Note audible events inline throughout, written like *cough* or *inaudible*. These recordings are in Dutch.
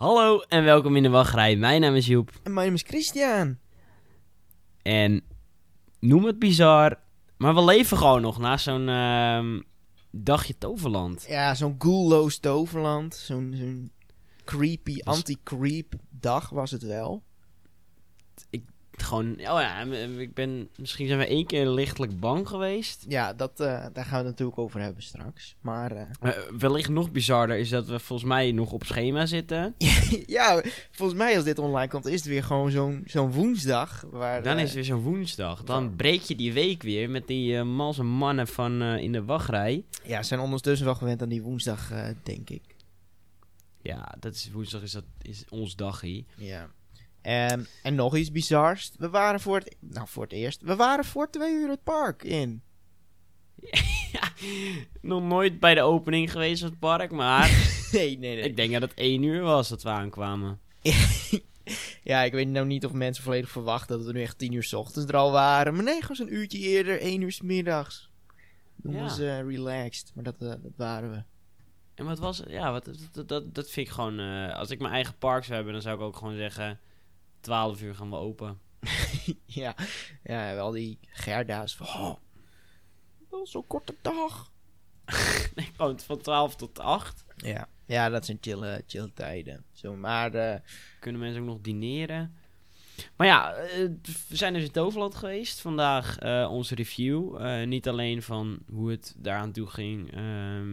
Hallo en welkom in de wachtrij. Mijn naam is Joep. En mijn naam is Christian. En noem het bizar, maar we leven gewoon nog na zo'n ehm, dagje Toverland. Ja, zo'n ghoulloos toverland. Zo'n zo'n creepy, anti-creep dag was het wel. Gewoon, oh ja, ik ben, misschien zijn we één keer lichtelijk bang geweest. Ja, dat, eh, daar gaan we het natuurlijk over hebben straks. Maar eh, Eh, wellicht nog bizarder is dat we volgens mij nog op schema zitten. *laughs* ja, volgens mij als dit online komt, is het weer gewoon zo'n zo'n woensdag. Waar, Dan is het weer zo'n woensdag. Dan breek je die week weer met die malse mannen van in de wachtrij. Ja, zijn ondertussen wel gewend aan die woensdag, denk ik. Ja, dat is, woensdag is, dat, is ons dagje. Ja. En, en nog iets bizars. We waren voor het, nou voor het eerst, we waren voor twee uur het park in. *laughs* ja, nog nooit bij de opening geweest van het park, maar *laughs* Nee, nee, nee. ik denk dat het één uur was dat we aankwamen. *laughs* ja, ik weet nou niet of mensen volledig verwachten dat we nu echt tien uur s ochtends er al waren. Maar nee, gewoon zo'n uurtje eerder, één uur s middags. Doen Ja. we ze eh, relaxed. Maar dat, eh, dat waren we. En wat was Ja, wat, dat, dat, dat vind ik gewoon... eh, als ik mijn eigen park zou hebben, dan zou ik ook gewoon zeggen... 12 uur gaan we open. *laughs* ja, ja, wel die Gerda's van... Oh, wel zo'n korte dag. *laughs* Nee, gewoon van 12 tot 8. Ja, ja dat zijn chille, chille tijden. Zo, maar eh, Kunnen mensen ook nog dineren. Maar ja, eh, we zijn dus in Toverland geweest. Vandaag eh, onze review. Niet alleen van hoe het daaraan toe ging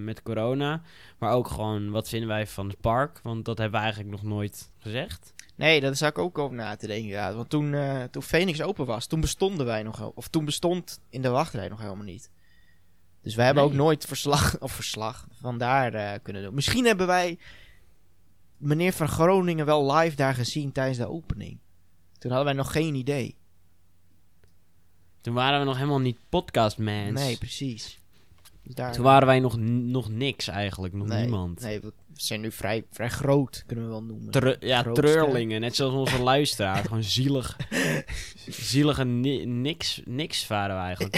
met corona. Maar ook gewoon wat vinden wij van het park. Want dat hebben we eigenlijk nog nooit gezegd. Nee, daar zat ik ook over na te denken. Ja. Want toen, eh, toen Phoenix open was, toen bestonden wij nog... Of toen bestond in de wachtrij nog helemaal niet. Dus wij hebben Nee. ook nooit verslag, *laughs* of verslag vandaar eh kunnen doen. Misschien hebben wij meneer van Groningen wel live daar gezien tijdens de opening. Toen hadden wij nog geen idee. Toen waren we nog helemaal niet podcastmans. Nee, precies. Dus daar, Toen waren wij nog, nog niks eigenlijk. Nog nee, niemand. Nee, we zijn nu vrij, vrij groot, kunnen we wel noemen. Tre- ja, Grootste. treurlingen. Net zoals onze *laughs* luisteraar. Gewoon zielig. *laughs* Zielige ni- niks, niks waren we eigenlijk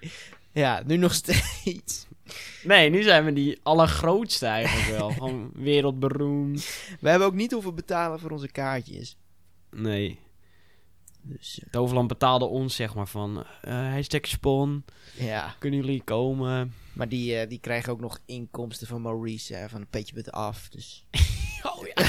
*laughs* ja, nu nog steeds. Nee, nu zijn we die allergrootste eigenlijk wel. Gewoon wereldberoemd. We hebben ook niet hoeven betalen voor onze kaartjes. Nee. Dus eh, Toverland betaalde ons zeg maar van... eh hashtag spon. ja, Kunnen jullie komen? maar die, eh, die krijgen ook nog inkomsten van Maurice, hè, van een petje met af. Dus *laughs* Oh ja.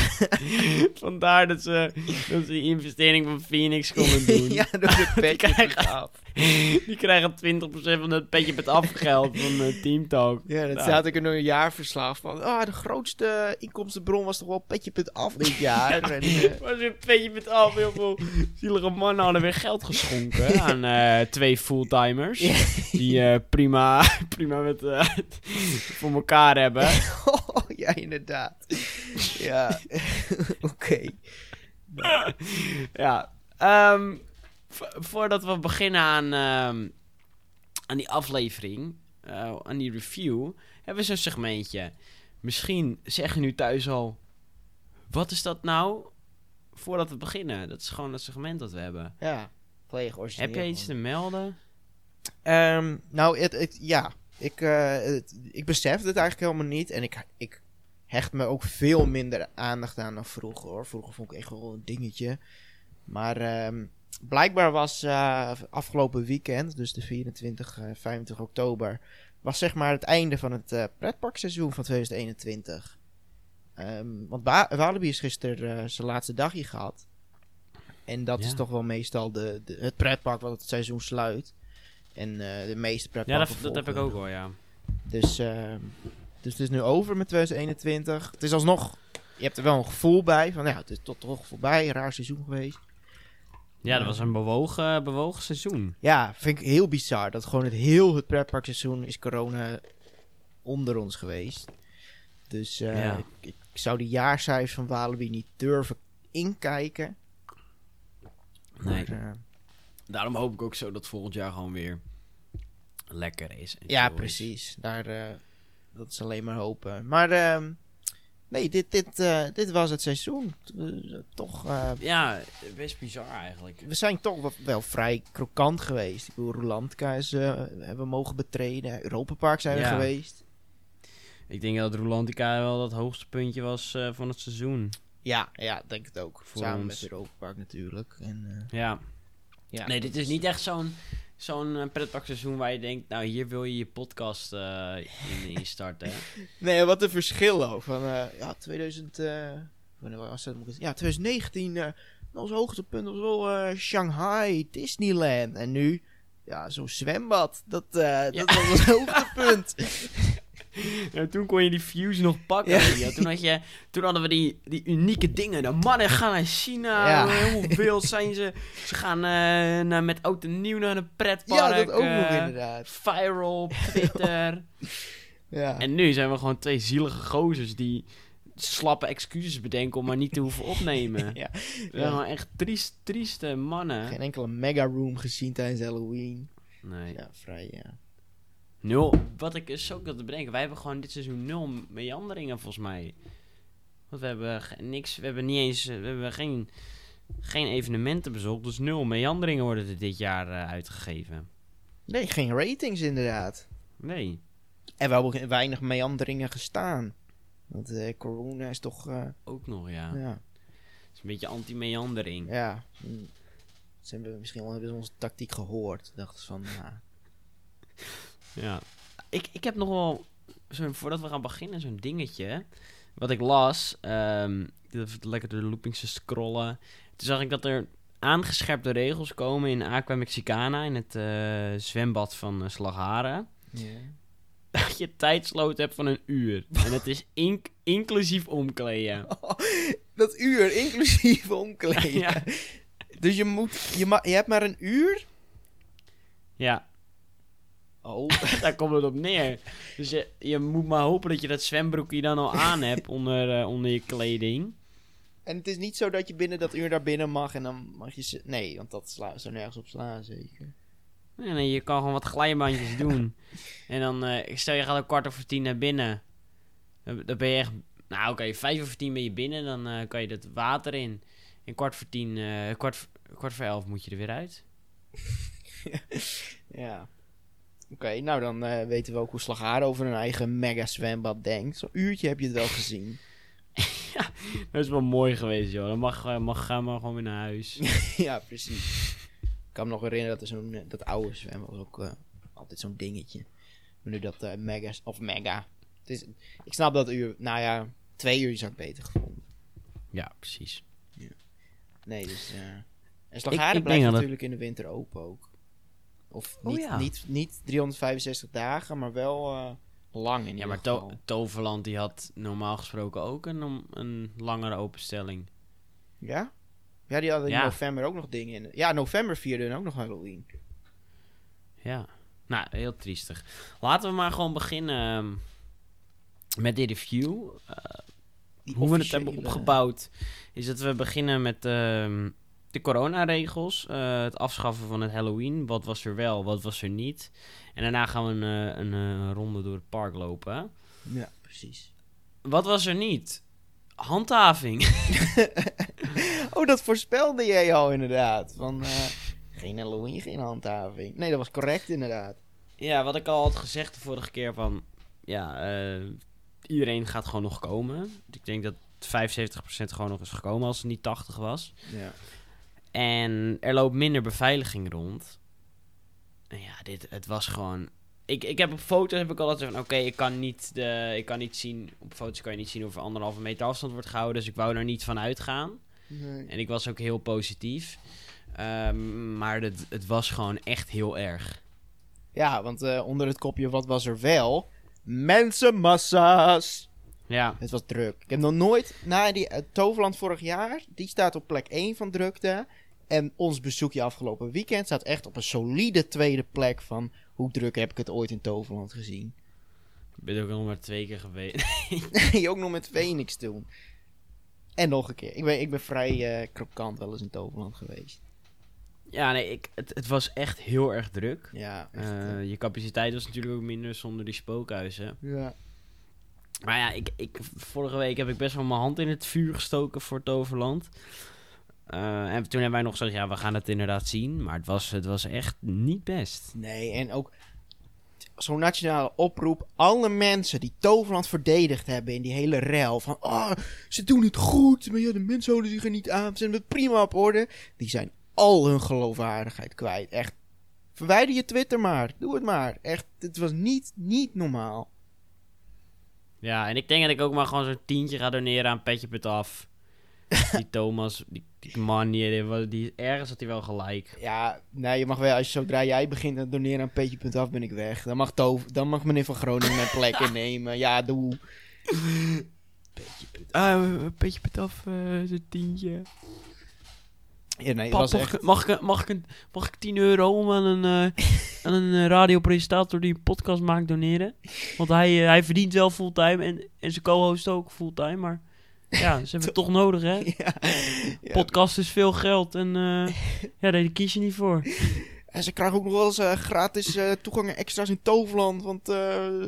*laughs* Vandaar dat ze, dat ze die investering van Phoenix konden *laughs* doen. ja, door de petje af. *laughs* Die krijgen 20% van het petje met afgeld van uh, Team Talk. Ja, dat Ja. staat ook in een jaarverslag van. Ah, de grootste inkomstenbron was toch wel petje punt af dit jaar. *laughs* En, eh, Was een petje met af. Heel veel zielige mannen hadden weer geld geschonken *laughs* aan eh, twee fulltimers. Ja. Die eh, prima, prima met, eh, voor elkaar hebben. oh, ja, inderdaad. Ja, oké. ja. ehm, vo- voordat we beginnen aan, ehm, aan die aflevering, eh, aan die review, hebben we zo'n segmentje. Misschien zeg je nu thuis al, wat is dat nou? Voordat we beginnen. Dat is gewoon het segment dat we hebben. Ja, volledig origineel. Heb jij iets te melden? Ehm, nou, het, het, ja. Ik, het, ik besef het eigenlijk helemaal niet. En ik, ik hecht me ook veel minder aandacht aan dan vroeger, hoor. Vroeger vond ik echt wel een dingetje. Maar ehm, blijkbaar was eh, afgelopen weekend, dus de 24, eh 25 oktober... was zeg maar het einde van het eh, pretparkseizoen van 2021. Ehm, want Walibi is gisteren eh, zijn laatste dagje gehad. En dat Ja. is toch wel meestal de, de, het pretpark wat het seizoen sluit. En eh, de meeste Ja, pretparken dat, dat heb ik ook wel, ja. Dus, ehm, dus het is nu over met 2021. Het is alsnog... Je hebt er wel een gevoel bij. Van ja, het is tot toch voorbij. Raar seizoen geweest. Ja, dat was een bewogen, bewogen seizoen. Ja, vind ik heel bizar. Dat gewoon het heel het pretparkseizoen is corona onder ons geweest. Dus eh, Ja. ik, ik zou die jaarcijfers van Walibi niet durven inkijken. Nee. Maar, eh, Daarom hoop ik ook zo dat volgend jaar gewoon weer lekker is. ja, is. precies. Daar, eh, dat is alleen maar hopen. Maar ehm, nee, dit, dit, eh, dit was het seizoen. Eh, toch, eh, Ja, best bizar eigenlijk. we zijn toch wel, wel vrij krokant geweest. Ik bedoel, is, eh, hebben we mogen betreden. Europa Park zijn we Ja. geweest. Ik denk dat Rolantica wel dat hoogste puntje was eh, van het seizoen. Ja, ja, denk het ook. Voor Samen ons. met Europa Park natuurlijk. En, eh, Ja. ja, Nee, dit is niet echt zo'n zo'n eh, pretparkseizoen waar je denkt, nou hier wil je je podcast eh, in, in starten. *laughs* Nee, wat een verschil ook. Van, eh, ja, 2000... eh, wanneer was dat? Ja, 2019, eh ons hoogtepunt was wel Shanghai, Disneyland. En nu, ja, zo'n zwembad. Dat, dat was ons hoogtepunt. *laughs* Ja, *laughs* toen kon je die views nog pakken. Ja. Toen, had je, toen hadden we die, die unieke dingen. De mannen gaan naar China. Ja. Helemaal wild zijn ze. Ze gaan eh, naar, met oud en nieuw naar een pretpark. ja, dat ook nog eh, inderdaad. Viral Twitter. *laughs* Ja. en nu zijn we gewoon twee zielige gozers die slappe excuses bedenken om maar niet te hoeven opnemen. *laughs* ja. We zijn gewoon echt triest, trieste mannen. Geen enkele mega room gezien tijdens Halloween. Nee. Ja, vrij, ja. Nul. Wat ik dus ook wilde bedenken. Wij hebben gewoon dit seizoen nul meanderingen volgens mij. Want we hebben niks. We hebben niet eens. We hebben geen, geen evenementen bezocht. Dus nul meanderingen worden er dit jaar eh, uitgegeven. Nee, geen ratings inderdaad. Nee. En we hebben weinig meanderingen gestaan. Want eh, corona is toch... eh, Ook nog, ja. ja. Het is een beetje anti-meandering. Ja. Ze hebben misschien wel hebben ze onze tactiek gehoord. Dachten ze van. Ja. Ik, ik heb nog wel, zo'n, voordat we gaan beginnen, zo'n dingetje. Wat ik las. even lekker door de loopings te scrollen. Toen zag ik dat er aangescherpte regels komen in Aqua Mexicana. In het eh, zwembad van uh, Slagharen. Dat je tijdsloot hebt van een uur. En het is inc- inclusief omkleden. *laughs* Dat uur, inclusief omkleden. *laughs* ja. Dus je, moet, je, je hebt maar een uur? ja, Oh. *laughs* daar komt het op neer. Dus je, je moet maar hopen dat je dat zwembroekje dan al aan hebt onder, eh, onder je kleding. En het is niet zo dat je binnen dat uur daar binnen mag en dan mag je... Nee, want dat sla zou nergens op slaan, zeker. Nee, nee, je kan gewoon wat glijbaantjes doen. En dan, eh, stel je gaat om kwart over tien naar binnen. Dan, dan ben je echt... Nou oké, vijf over tien ben je binnen, dan eh, kan je dat water in. En kwart voor tien, kwart, kwart voor elf moet je er weer uit. *laughs* Ja. Oké, nou dan eh, weten we ook hoe Slagharen over een eigen mega zwembad denkt. Zo'n uurtje heb je het wel gezien. *laughs* Dat is wel mooi geweest, joh. Dan mag, eh, mag gaan maar gewoon weer naar huis. *laughs* ja, precies. Ik kan me nog herinneren dat er zo'n... eh, dat oude zwembad was ook altijd zo'n dingetje. Maar nu dat mega... Of mega. Het is, ik snap dat uur... Nou ja, twee uur zou ik beter gevonden. ja, precies. Nee, dus... eh en Slagharen denk blijft het- natuurlijk in de winter open ook. Of Oh niet, ja. niet, niet 365 dagen, maar wel eh, lang in Ja, maar to Toverland die had normaal gesproken ook een, een langere openstelling. Ja? Ja, die hadden in Ja. november ook nog dingen in. Ja, november vierde ook nog Halloween. Ja, nou, heel triestig. Laten we maar gewoon beginnen ehm, met de review. Eh, hoe we het hebben opgebouwd, is dat we beginnen met ehm, de coronaregels. eh het afschaffen van het Halloween. Wat was er wel, wat was er niet. En daarna gaan we een, eh, een, eh, ronde door het park lopen. Ja, precies. Wat was er niet? Handhaving. *laughs* oh, dat voorspelde jij al inderdaad. Van, eh, geen Halloween, geen handhaving. Nee, dat was correct inderdaad. ja, wat ik al had gezegd de vorige keer van... Ja, eh, iedereen gaat gewoon nog komen. Ik denk dat 75% gewoon nog is gekomen als het niet 80 was. Ja. En er loopt minder beveiliging rond. En ja, dit, het was gewoon... Ik, ik heb op foto's heb ik altijd van... Oké, ik kan niet de, ik kan niet zien... Op foto's kan je niet zien of er anderhalve meter afstand wordt gehouden. Dus ik wou er niet van uitgaan. Nee. En ik was ook heel positief. Ehm, maar het, het was gewoon echt heel erg. Ja, want eh, onder het kopje wat was er wel? Mensenmassa's. Ja, Het was druk. Ik heb nog nooit, na die eh, Toverland vorig jaar, die staat op plek 1 van drukte. En ons bezoekje afgelopen weekend staat echt op een solide tweede plek van hoe druk heb ik het ooit in Toverland gezien. ik ben ook nog maar twee keer geweest. *laughs* Nee, ook nog met Phoenix toen. En nog een keer. Ik ben, ik ben vrij eh, krokant wel eens in Toverland geweest. ja, nee, ik, het, het was echt heel erg druk. Ja, echt. Eh, eh, je capaciteit was natuurlijk ook minder zonder die spookhuizen. ja. Maar ja, ik, ik, vorige week heb ik best wel mijn hand in het vuur gestoken voor Toverland. Eh, en toen hebben wij nog gezegd, ja, we gaan het inderdaad zien. Maar het was, het was echt niet best. Nee, en ook zo'n nationale oproep. Alle mensen die Toverland verdedigd hebben in die hele rel. Van, oh, ze doen het goed. Maar ja, de mensen houden zich er niet aan. Ze zijn het prima op orde. Die zijn al hun geloofwaardigheid kwijt. Echt. Verwijder je Twitter maar. Doe het maar. Echt, het was niet, niet normaal. Ja, en ik denk dat ik ook maar gewoon zo'n tientje ga doneren aan Petje.af. *laughs* die Thomas, die, die man, die, die, ergens had hij wel gelijk. Ja, nee, je mag wel, als je zodra jij begint te doneren aan petje.af, ben ik weg. Dan mag, dan mag meneer van Groningen mijn plek innemen. *laughs* Ja, doe. Uh, Petje.af, zo'n tientje. Ja, nee, Pap, was mag, echt... ik- mag, ik, mag, ik, een- mag ik 10 euro om aan een, eh, aan een eh, radiopresentator die een podcast maakt doneren? Want hij, eh, hij verdient wel fulltime en, en zijn co-host ook fulltime, maar ja, ze hebben het toch nodig, hè? *laughs* Ja. Podcast is veel geld en eh, *laughs* ja, daar kies je niet voor. En ze krijgen ook nog wel eens eh, gratis eh, toegang en extra's in Toverland. Want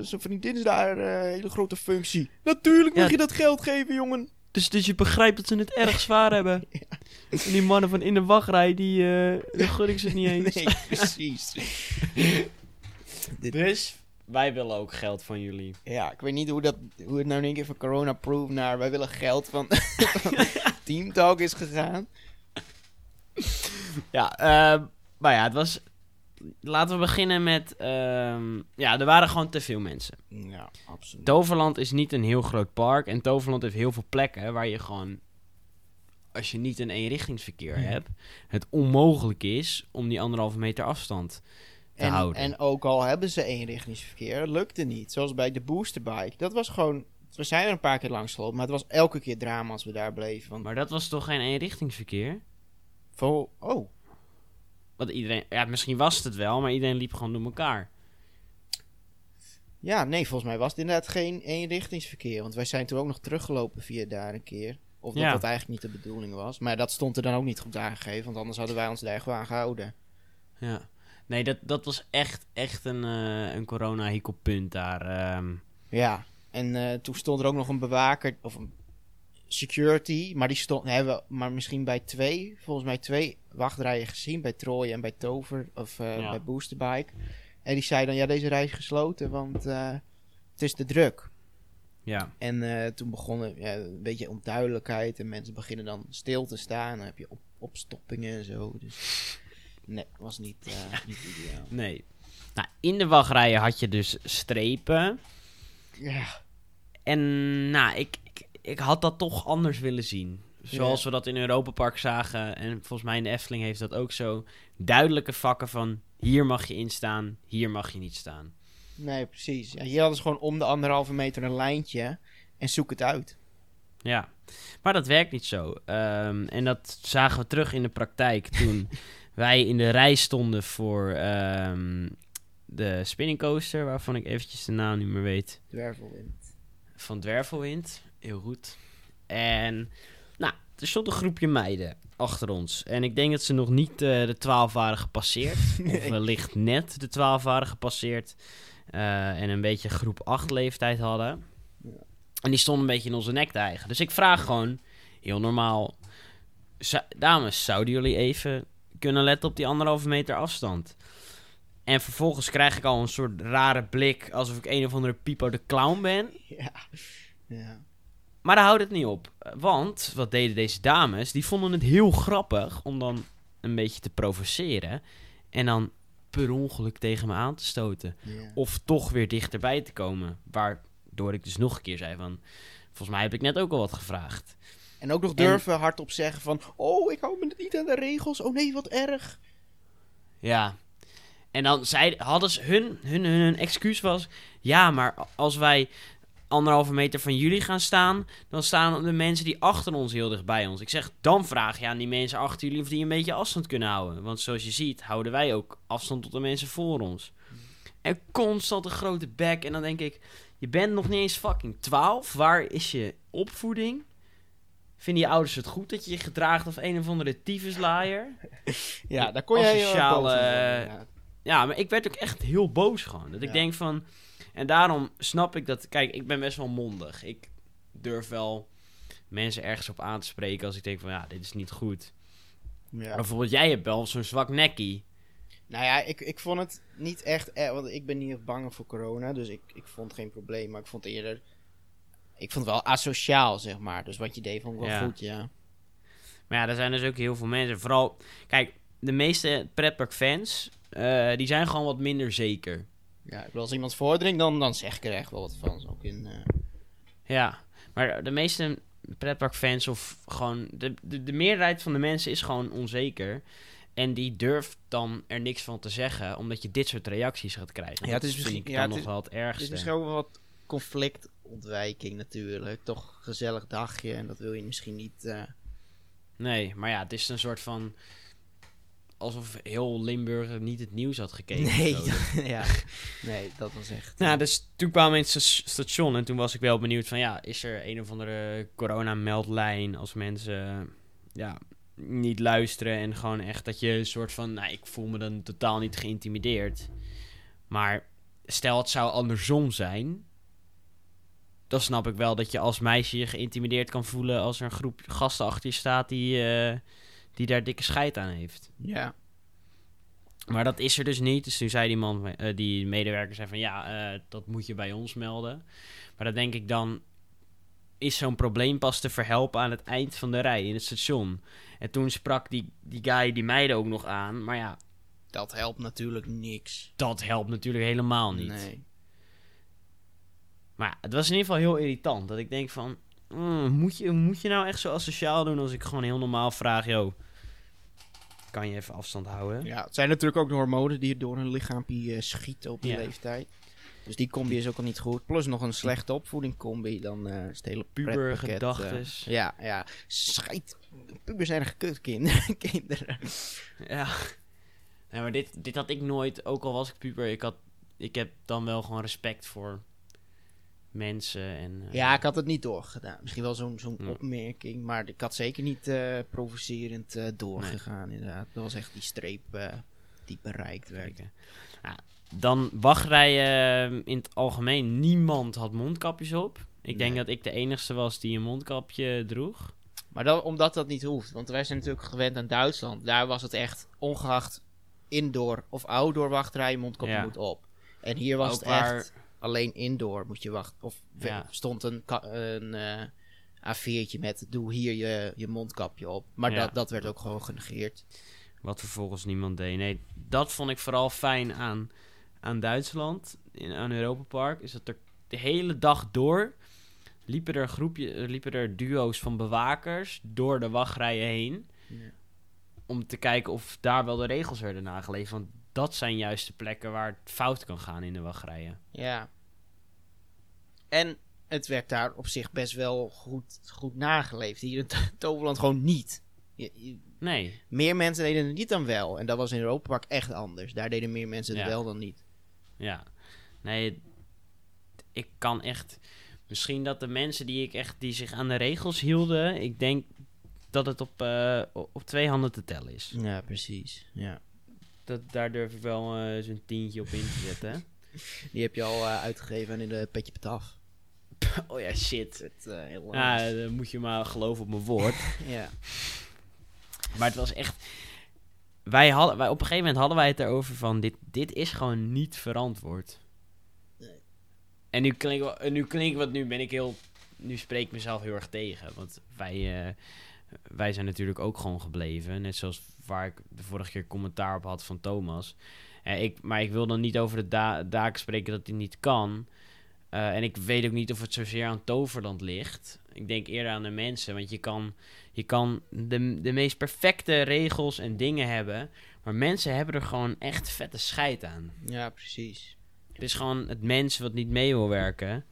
zijn vriendin is daar een hele grote functie. Natuurlijk mag Ja. je dat geld geven, jongen. Dus, dus je begrijpt dat ze het erg zwaar *laughs* hebben. En die mannen van in de wachtrij, die, gun ik ze niet eens. Nee, precies. Dus wij willen ook geld van jullie. Ja, ik weet niet hoe, dat, hoe het nou in één keer van corona-proof naar wij willen geld van *laughs* Team Talk is gegaan. Ja, ehm, maar ja, het was... Laten we beginnen met... ehm, ja, er waren gewoon te veel mensen. Ja, absoluut. Toverland is niet een heel groot park. En Toverland heeft heel veel plekken waar je gewoon... Als je niet een eenrichtingsverkeer hebt... Het onmogelijk is om die anderhalve meter afstand te En, houden. en ook al hebben ze eenrichtingsverkeer, dat lukte niet. Zoals bij de boosterbike. Dat was gewoon... We zijn er een paar keer langs gelopen, maar het was elke keer drama als we daar bleven. Want Maar dat was toch geen eenrichtingsverkeer? vol, oh, Want iedereen... Ja, misschien was het het wel, maar iedereen liep gewoon door elkaar. ja, nee, volgens mij was het inderdaad geen eenrichtingsverkeer. Want wij zijn toen ook nog teruggelopen via daar een keer. Of dat Ja. dat eigenlijk niet de bedoeling was. Maar dat stond er dan ook niet goed aangegeven, want anders hadden wij ons daar gewoon aan gehouden. Ja. Nee, dat, dat was echt, echt een, eh een corona-hikkelpunt daar. ehm. Ja, en eh, toen stond er ook nog een bewaker, of een security, maar die stond, hebben we maar misschien bij twee, volgens mij twee wachtrijen gezien, bij Troy en bij Tover, of eh, Ja. bij Boosterbike. En die zei dan, ja, deze rij is gesloten, want het is te druk. ja. En toen begon er, ja, een beetje onduidelijkheid en mensen beginnen dan stil te staan. Dan heb je op, opstoppingen en zo, dus nee, was niet, eh, *laughs* niet ideaal. Nee. Nou, in de wachtrijen had je dus strepen. Ja, En nou, ik, ik, ik had dat toch anders willen zien. Zoals we dat in Europa Park zagen. En volgens mij in de Efteling heeft dat ook zo. Duidelijke vakken van hier mag je instaan, hier mag je niet staan. nee, precies. Ja, hier hadden ze gewoon om de anderhalve meter een lijntje en zoek het uit. Ja, maar dat werkt niet zo. Ehm, en dat zagen we terug in de praktijk toen *laughs* wij in de rij stonden voor ehm, de spinning coaster, waarvan ik eventjes de naam niet meer weet. Dwervelwind. Van Dwervelwind, heel goed. En nou, er stond een groepje meiden achter ons. En ik denk dat ze nog niet eh, de 12 waren gepasseerd. *laughs* Of wellicht net de 12 waren gepasseerd. eh, en een beetje groep 8 leeftijd hadden. Ja. En die stonden een beetje in onze nek te eigen. Dus ik vraag gewoon, heel normaal... "Zou- dames, zouden jullie even kunnen letten op die anderhalve meter afstand? En vervolgens krijg ik al een soort rare blik... alsof ik een of andere Pipo de Clown ben. *laughs* Ja. ja. Maar daar houdt het niet op. Want, wat deden deze dames? Die vonden het heel grappig om dan een beetje te provoceren. En dan per ongeluk tegen me aan te stoten. Of toch weer dichterbij te komen. Waardoor ik dus nog een keer zei van... Volgens mij heb ik net ook al wat gevraagd. En ook nog durven hardop zeggen van... Oh, ik hou me niet aan de regels. Oh nee, wat erg. Ja. En dan zei, hadden ze hun, hun, hun, hun excuus was... Ja, maar als wij anderhalve meter van jullie gaan staan... dan staan de mensen die achter ons heel dicht bij ons. Ik zeg, dan vraag je aan die mensen achter jullie... of die een beetje afstand kunnen houden. Want zoals je ziet, houden wij ook afstand tot de mensen voor ons. En constant een grote bek. En dan denk ik... Je bent nog niet eens fucking 12. Waar is je opvoeding? Vinden je ouders het goed dat je je gedraagt als een of andere tyfuslaaier? *laughs* Ja, daar kon je heel inderdaad. Ja, maar ik werd ook echt heel boos gewoon. Dat ik Ja. denk van... En daarom snap ik dat... Kijk, ik ben best wel mondig. Ik durf wel mensen ergens op aan te spreken als ik denk van... Ja, dit is niet goed. Ja. Maar bijvoorbeeld jij hebt wel zo'n zwak nekkie. Nou ja, ik, ik vond het niet echt... eh, want ik ben niet bang voor corona, dus ik, ik vond geen probleem. Maar ik vond eerder... Ik vond het wel asociaal, zeg maar. Dus wat je deed vond ik wel Ja. goed, ja. Maar ja, er zijn dus ook heel veel mensen. Vooral, kijk, de meeste pretparkfans, eh die zijn gewoon wat minder zeker. Ja, als iemand voordringt, dan, dan zeg ik er echt wel wat van. Ook in, eh, Ja, maar de meeste pretparkfans of gewoon... De, de, de meerderheid van de mensen is gewoon onzeker. En die durft dan er niks van te zeggen, omdat je dit soort reacties gaat krijgen. Ja, het is misschien- ja, dan het nog wel het Het is ergste. misschien ook wel wat conflictontwijking natuurlijk. Toch een gezellig dagje en dat wil je misschien niet... eh, Nee, maar ja, het is een soort van... Alsof heel Limburg niet het nieuws had gekeken. Nee, *laughs* ja. nee, dat was echt... Nou, dus toen kwamen we in het sta- station en toen was ik wel benieuwd van ja, is er een of andere corona-meldlijn als mensen ja, niet luisteren en gewoon echt dat je een soort van, nou, ik voel me dan totaal niet geïntimideerd. Maar stel het zou andersom zijn, dan snap ik wel dat je als meisje je geïntimideerd kan voelen als er een groep gasten achter je staat die, eh, die daar dikke scheid aan heeft. Ja. Maar dat is er dus niet. Dus toen zei die man, eh, die medewerker zei van ja, eh, dat moet je bij ons melden. Maar dan denk ik dan, is zo'n probleem pas te verhelpen aan het eind van de rij in het station. En toen sprak die, die guy die meiden ook nog aan. Maar ja, Dat helpt natuurlijk niks. dat helpt natuurlijk helemaal niet. Nee. Maar ja, het was in ieder geval heel irritant. Dat ik denk van, mm, moet, je, moet je nou echt zo asociaal doen als ik gewoon heel normaal vraag, yo, kan je even afstand houden? Ja, het zijn natuurlijk ook de hormonen die door hun lichaampje eh, schieten op die Ja. leeftijd. Dus die combi is ook al niet goed. Plus nog een slechte opvoeding combi. Dan eh is het hele Puber gedachtes. eh, ja, ja. Scheid. Pubers zijn gekut kinderen. *laughs* kinderen. Ja. Nee, maar dit, dit had ik nooit, ook al was ik puber, ik, had, ik heb dan wel gewoon respect voor mensen en... eh, Ja, ik had het niet doorgedaan. Misschien wel zo'n zo'n Ja. opmerking. Maar ik had zeker niet eh, provocerend eh, doorgegaan inderdaad. Dat was echt die streep die bereikt werd. Ja, dan wachtrijen in het algemeen, niemand had mondkapjes op. Ik denk Nee. dat ik de enigste was die een mondkapje droeg. Maar dan, omdat dat niet hoeft. Want wij zijn natuurlijk gewend aan Duitsland. Daar was het echt ongeacht indoor of outdoor wachtrij, mondkapje Ja. moet op. En hier was Ook het waar- echt alleen indoor moet je wachten. Of Ja. stond een, een eh, A4'tje met doe hier je, je mondkapje op. Maar Ja. dat, dat werd ook gewoon genegeerd. Wat vervolgens niemand deed. Nee, dat vond ik vooral fijn aan, aan Duitsland, in, aan Europa Park. Is dat er de hele dag door liepen er, groepje, eh, liepen er duo's van bewakers door de wachtrijen heen. Ja. Om te kijken of daar wel de regels werden nageleefd. Want dat zijn juist de plekken waar het fout kan gaan in de wachtrijen. Ja. En het werd daar op zich best wel goed, goed nageleefd. Hier in To- Toverland gewoon niet. Je- je- Nee, meer mensen deden het niet dan wel. En dat was in Europa Park echt anders. Daar deden meer mensen het Ja. wel dan niet. ja. Nee, ik kan echt... Misschien dat de mensen die ik echt die zich aan de regels hielden, ik denk dat het op, eh, op twee handen te tellen is. Ja, precies. Ja. Dat, daar durf ik wel eh, zo'n tientje op in te zetten. Die heb je al eh, uitgegeven en in de petje petaf. *laughs* oh ja, shit. Het, eh, heel Ja, dan moet je maar geloven op mijn woord. *laughs* ja. maar het was echt... Wij hadden, wij, op een gegeven moment hadden wij het erover van... Dit, dit is gewoon niet verantwoord. Nee. En nu klink, ik wel- en nu klink wat... Nu ben ik heel... Nu spreek ik mezelf heel erg tegen. Want wij, eh, wij zijn natuurlijk ook gewoon gebleven. Net zoals waar ik de vorige keer commentaar op had van Thomas. Ik, maar ik wil dan niet over de da daken spreken dat hij niet kan. Eh, en ik weet ook niet of het zozeer aan Toverland ligt. Ik denk eerder aan de mensen. Want je kan, je kan de, de meest perfecte regels en dingen hebben. Maar mensen hebben er gewoon echt vette scheid aan. ja, precies. Het is gewoon het mens wat niet mee wil werken.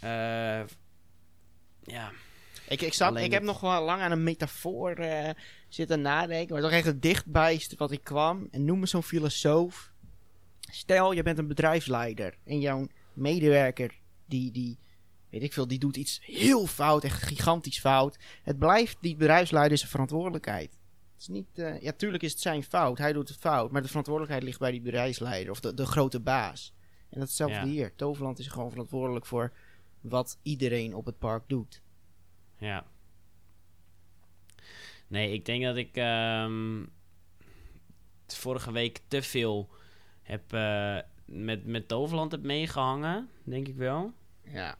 Eh, ja, Ik, ik, zat, Alleen ik heb nog wel lang aan een metafoor eh, zitten nadenken. Maar toch echt het dichtbijste wat ik kwam. En noem me zo'n filosoof. Stel, je bent een bedrijfsleider. En jouw medewerker, die, die, weet ik veel, die doet iets heel fout. Echt gigantisch fout. Het blijft die bedrijfsleider zijn verantwoordelijkheid. Het is niet, eh, ja, tuurlijk is het zijn fout. Hij doet het fout. Maar de verantwoordelijkheid ligt bij die bedrijfsleider. Of de, de grote baas. En dat is hetzelfde Ja. hier. Toverland is gewoon verantwoordelijk voor wat iedereen op het park doet. Ja. Nee, ik denk dat ik... ehm, vorige week te veel heb, eh, met, met Toverland heb meegehangen, denk ik wel. Ja.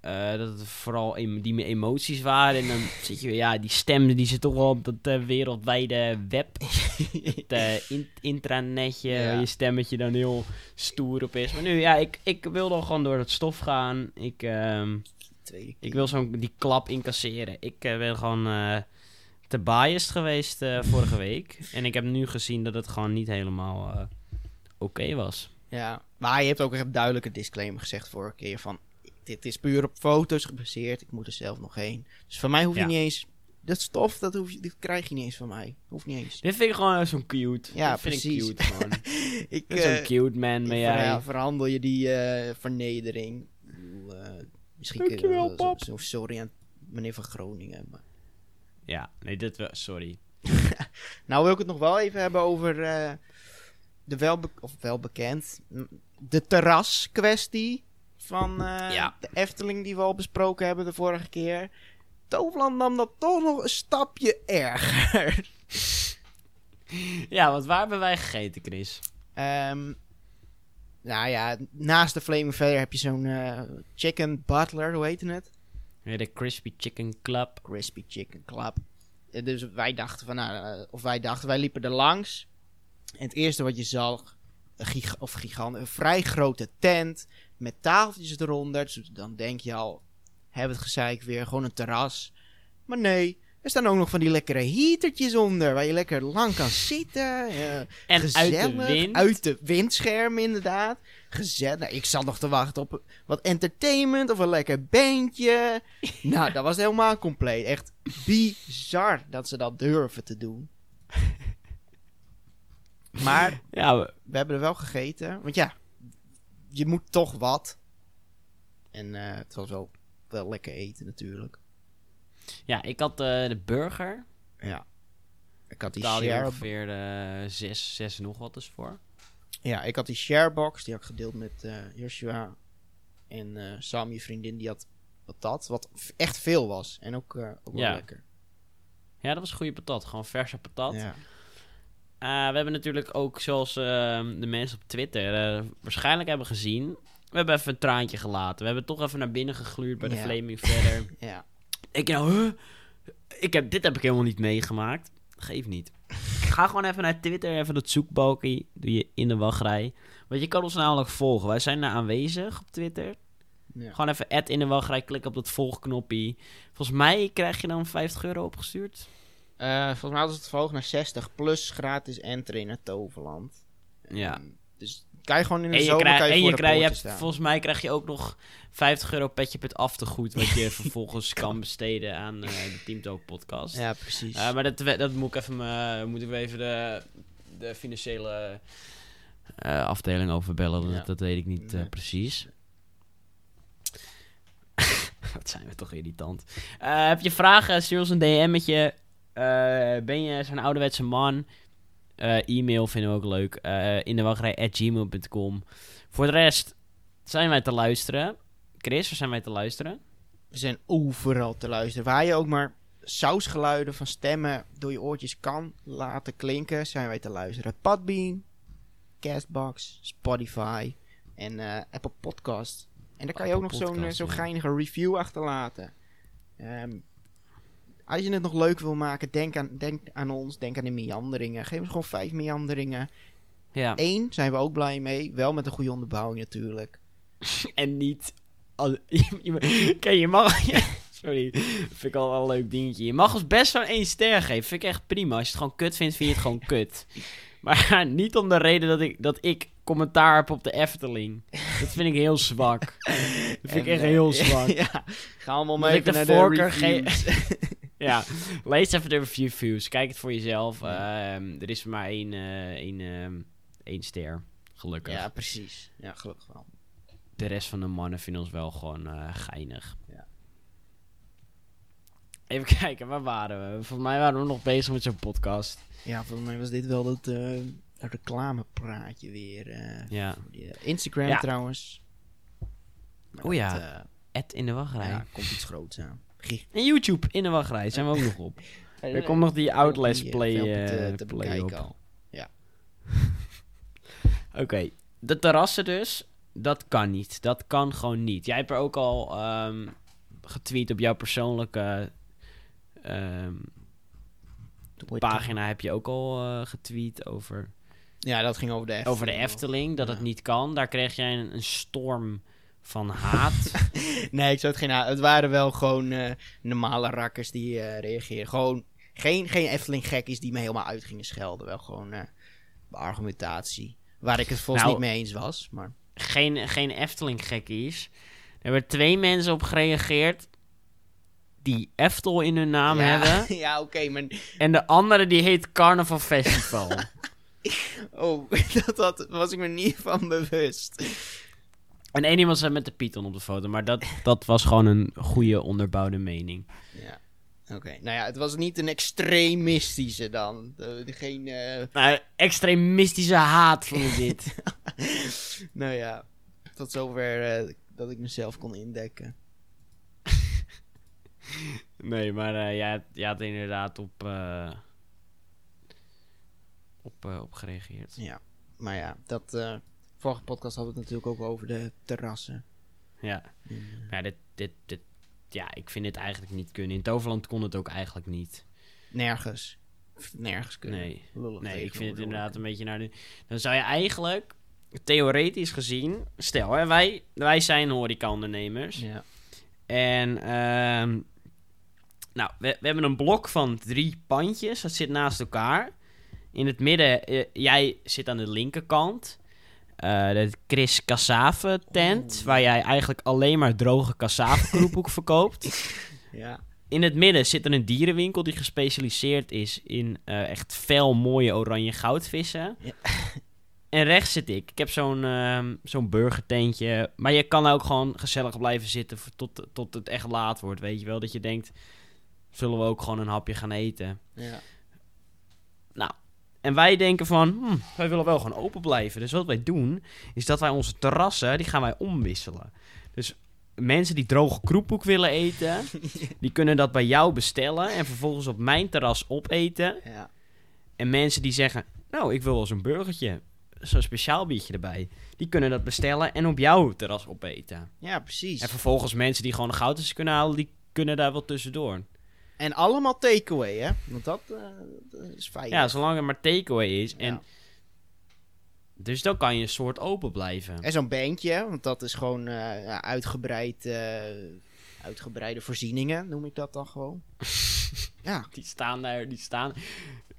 Eh, dat het vooral die me- emoties waren. En dan *laughs* zit je weer, ja, die stem die zit toch wel op dat eh, wereldwijde web. *laughs* het in- intranetje, Ja. waar je stemmetje dan heel stoer op is. Maar nu, ja, ik, ik wil dan gewoon door het stof gaan. Ik, ehm, Tweede keer. ik wil zo'n die klap incasseren. Ik eh, ben gewoon eh, te biased geweest eh, vorige week. *laughs* En ik heb nu gezien dat het gewoon niet helemaal oké was. Ja, maar je hebt ook een disclaimer gezegd vorige keer van... Dit is puur op foto's gebaseerd, ik moet er zelf nog heen. Dus van mij hoef je Ja. niet eens... Dat stof, dat hoef je, krijg je niet eens van mij. Hoeft niet eens. Dit vind ik gewoon zo'n cute. Ja, vind precies. ik cute gewoon. Ik, Zo'n cute man *laughs* ben jij. ver- verhandel je die vernedering. Ik bedoel, misschien kun je Dankjewel, wel pap. zo sorry aan meneer van Groningen. Maar... Ja, nee, dit wel. Sorry. *laughs* Nou wil ik het nog wel even hebben over eh, de welbe of welbekend de terras kwestie van eh, Ja. de Efteling die we al besproken hebben de vorige keer. Toverland nam dat toch nog een stapje erger. *laughs* Ja, want waar hebben wij gegeten, Chris? Ehm, nou ja, naast de Flaming Feather heb je zo'n eh, chicken butler, hoe heet het? Ja, de Crispy Chicken Club. Crispy Chicken Club. Eh, Dus wij dachten van, nou, eh, of wij dachten, wij liepen er langs. En het eerste wat je zag, een, giga of gigant, een vrij grote tent met tafeltjes eronder. Dus dan denk je al, hebben we het gezeik weer, gewoon een terras. Maar nee, er staan ook nog van die lekkere heatertjes onder, waar je lekker lang kan zitten. eh, En uit de gezellig, wind. Uit de windscherm, inderdaad. Gezellig. Nou, ik zat nog te wachten op wat entertainment of een lekker bandje. *laughs* nou, dat was helemaal compleet. Echt bizar dat ze dat durven te doen. Maar Ja, we- we hebben er wel gegeten. Want ja, je moet toch wat. En eh, het was wel, wel lekker eten natuurlijk. Ja ik had eh, de burger. Ja. Ik had die share... ongeveer eh, zes, zes nog wat eens voor. Ja, ik had die sharebox. Die had ik gedeeld met eh, Joshua. En eh, Sam, je vriendin, die had patat. Wat echt veel was. En ook, ook wel Ja. lekker. Ja, dat was goede patat. Gewoon verse patat. Ja. We hebben natuurlijk ook, zoals ehm, de mensen op Twitter waarschijnlijk hebben gezien... We hebben even een traantje gelaten. We hebben toch even naar binnen gegluurd bij de. Flaming Verder. *laughs* ja. Ik nou, huh? ik heb, dit heb ik helemaal niet meegemaakt. Geef niet. Ga gewoon even naar Twitter, even dat zoekbalkie. Doe je in de wachtrij. Want je kan ons namelijk volgen. Wij zijn daar aanwezig op Twitter. Ja. Gewoon even add in de wachtrij, klik op dat volgknoppie. Volgens mij krijg je dan 50 euro opgestuurd. Eh, volgens mij was het verhoogd naar 60 plus gratis entry naar Toverland. Ja. Dus kan je gewoon in de En je, zomer krijgt, kan je en voor je, de krijgt, je poortje hebt, staan. volgens mij krijg je ook nog 50 euro petje pet af te goed. Wat je *laughs* vervolgens kan besteden aan eh, de Teamtalk podcast. Ja, precies. Eh, maar dat, dat moet ik even, moeten we even de, de financiële eh, afdeling overbellen. Dat, Ja. dat weet ik niet Nee. precies. *laughs* Wat zijn we toch irritant. Heb je vragen? Stuur ons een DM'tje. Ben je zo'n ouderwetse man? Eh, e-mail vinden we ook leuk. Eh in de wachtrij gmail.com. Voor de rest zijn wij te luisteren. Chris, waar zijn wij te luisteren? We zijn overal te luisteren. Waar je ook maar sausgeluiden van stemmen door je oortjes kan laten klinken, zijn wij te luisteren. Podbean, Castbox, Spotify en eh, Apple Podcast. En daar kan je ook nog zo'n zo'n geinige review achterlaten. Ehm, als je het nog leuk wil maken, denk aan, denk aan ons. Denk aan de meanderingen. Geef ons gewoon vijf meanderingen. Ja. Eén zijn we ook blij mee. Wel met een goede onderbouwing natuurlijk. *laughs* En niet. al- *laughs* je, je, kijk, je mag. *laughs* sorry, vind ik al een leuk dingetje. Je mag ons best zo'n één ster geven. Vind ik echt prima. Als je het gewoon kut vindt, vind je het gewoon kut. Maar niet om de reden dat ik, dat ik commentaar heb op de Efteling. Dat vind ik heel zwak. Dat vind ik echt eh, heel zwak. ja, ga allemaal mee naar voorkeur de reviews. *laughs* Ja, lees even de reviews. Kijk het voor jezelf. Ehm, er is maar één, eh, één, ehm, één ster. Gelukkig. Ja, precies. Ja, gelukkig wel. De rest van de mannen vinden ons wel gewoon eh, geinig. Ja. Even *laughs* kijken, waar waren we? Volgens mij waren we nog bezig met zo'n podcast. Ja, volgens mij was dit wel dat eh, reclamepraatje weer. Ja. Instagram Ja. trouwens. Maar ja. Ed in de wachtrij. ja, komt iets groots aan. En YouTube in de wachtrij zijn we ook nog op. *laughs* Er Eh, komt nog die Outlast die, eh, play, eh, te, te play bekijken op. al. *laughs* Oké, de terrassen dus, dat kan niet. Dat kan gewoon niet. Jij hebt er ook al ehm, getweet op jouw persoonlijke ehm, pagina. Heb je ook al getweet over, Ja, dat ging over de Efteling. over de Efteling. Dat Ja. het niet kan. Daar kreeg jij een, een storm van haat. *laughs* Nee, ik zou het geen... Het waren wel gewoon eh, normale rakkers die eh reageerden. Gewoon geen, geen Efteling-gekkies die me helemaal uit gingen schelden. Wel gewoon eh argumentatie. Waar ik het volgens Nou, niet mee eens was. Maar geen, geen Efteling-gekkies. Er hebben twee mensen op gereageerd die Eftel in hun naam ja, hebben. *laughs* ja, oké, maar... En de andere die heet Carnaval Festival. *laughs* Oh, dat, dat was ik me niet van bewust. En één iemand zat met de Python op de foto. Maar dat, dat was gewoon een goede onderbouwde mening. Ja. Oké, nou ja, het was niet een extremistische dan. De, de- geen, eh, Nou, extremistische haat vond ik *laughs* dit. nou ja, tot zover eh, dat ik mezelf kon indekken. nee, maar eh jij, had- jij had er inderdaad op, op, op gereageerd. Ja, maar ja, dat... vorige podcast hadden we het natuurlijk ook over de terrassen. Ja, eh, ja, dit, dit, dit, ja, ik vind dit eigenlijk niet kunnen. In Toverland kon het ook eigenlijk niet. nergens. Nergens kunnen. Nee. Lullig Nee, ik vind het inderdaad een beetje naar de... Dan zou je eigenlijk, theoretisch gezien... Stel, hè, wij, wij zijn horecaondernemers. Ja. En, ehm nou, we, we hebben een blok van drie pandjes. Dat zit naast elkaar. In het midden, eh, jij zit aan de linkerkant. Eh, de Chris Cassave tent. Waar jij eigenlijk alleen maar droge cassave *laughs* verkoopt. Ja. In het midden zit er een dierenwinkel die gespecialiseerd is in eh, echt fel mooie oranje goudvissen. Ja. En rechts zit ik. Ik heb zo'n ehm, zo'n burgertentje. Maar je kan ook gewoon gezellig blijven zitten tot, tot het echt laat wordt. Weet je wel? Dat je denkt, zullen we ook gewoon een hapje gaan eten? Ja. En wij denken van, hm, wij willen wel gewoon open blijven. Dus wat wij doen, is dat wij onze terrassen, die gaan wij omwisselen. Dus mensen die droge kroephoek willen eten, *laughs* die kunnen dat bij jou bestellen en vervolgens op mijn terras opeten. Ja. En mensen die zeggen, nou, ik wil wel zo'n burgertje, zo'n speciaal biertje erbij, die kunnen dat bestellen en op jouw terras opeten. ja, precies. En vervolgens mensen die gewoon een kunnen halen, die kunnen daar wel tussendoor. En allemaal takeaway, hè? Want dat, eh, dat is fijn. Ja, zolang het maar takeaway is. En Ja. Dus dan kan je een soort open blijven. En zo'n bandje, want dat is gewoon eh, uitgebreid, eh, uitgebreide voorzieningen, noem ik dat dan gewoon. *laughs* ja. Die staan daar, die staan...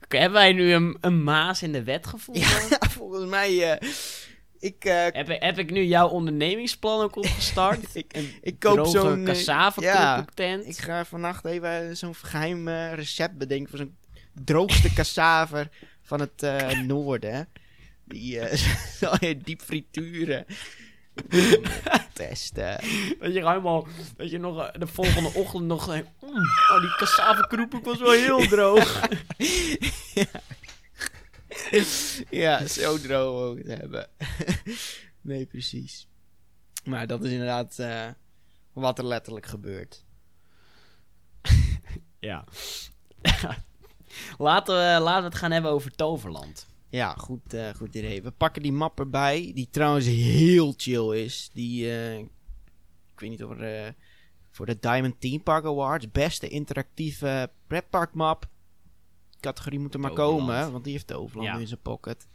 Hebben wij nu een, een maas in de wet gevonden? ja, *laughs* volgens mij, ik, eh, Heb, heb ik nu jouw ondernemingsplan ook opgestart? *laughs* Ik- ik koop zo'n, eh, cassave ja, ik ga vannacht even zo'n geheim eh, recept bedenken voor zo'n droogste *laughs* cassaver van het eh, noorden. Die eh, *laughs* zal je diep frituren. Testen. Dat je helemaal, dat je nog eh, de volgende ochtend nog denkt, "Mm, oh die kroephoek was wel heel droog. ja, *laughs* zo droog ook te hebben. *laughs* nee, precies. Maar dat is inderdaad eh, wat er letterlijk gebeurt. *laughs* ja. laten, we, laten we het gaan hebben over Toverland. Ja, goed, eh, goed idee. We pakken die map erbij, die trouwens heel chill is. Die, eh, ik weet niet of er voor de Diamond Theme Park Awards, beste interactieve pretpark map, categorie moet er maar Toverland. komen, want die heeft Toverland Ja. nu in zijn pocket.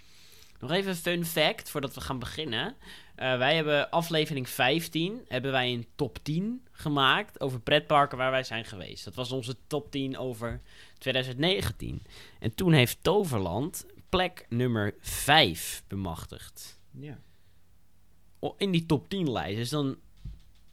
Nog even een fun fact voordat we gaan beginnen. Eh, wij hebben aflevering 15 hebben wij een top 10 gemaakt over pretparken waar wij zijn geweest. Dat was onze top 10 over 2019. En toen heeft Toverland plek nummer 5 bemachtigd. Ja. In die top 10 lijst. Dus dan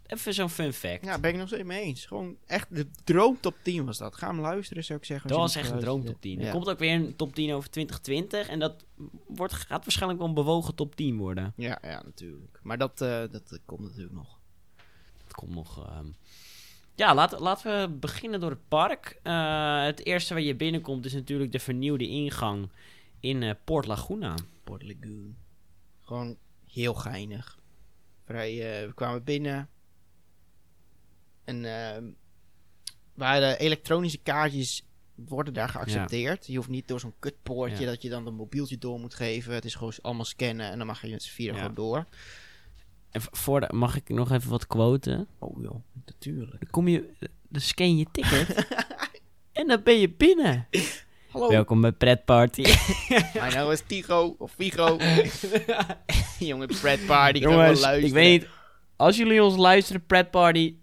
even zo'n fun fact. ja, ben ik nog steeds mee eens. Gewoon echt de droom top 10 was dat. Ga hem luisteren, zou ik zeggen. dat was echt een droomtop 10. hebt. Er komt ook weer een top 10 over 2020. En dat wordt, gaat waarschijnlijk wel een bewogen top 10 worden. Ja, ja, natuurlijk. Maar dat, eh, dat eh, komt natuurlijk nog. Het komt nog. ehm. Ja, laten, laten we beginnen door het park. Eh, het eerste waar je binnenkomt is natuurlijk de vernieuwde ingang in Port Laguna. Port Lagoon. Gewoon heel geinig. Vrij, we kwamen binnen. En ehm waren elektronische kaartjes worden daar geaccepteerd. Je hoeft niet door zo'n kutpoortje Ja. dat je dan een mobieltje door moet geven. Het is gewoon allemaal scannen en dan mag je met z'n vieren Ja. gewoon door. En voor de, mag ik nog even wat quoten? Oh joh, natuurlijk. Dan kom je, dan scan je ticket. *laughs* en dan ben je binnen. Hallo, Welkom bij Pret Party. *laughs* mijn naam is Tigo of Vigo. *laughs* Jongen, Fred Party, kan wel Jongens, luisteren. ik weet niet. Als jullie ons luisteren, Pret Party.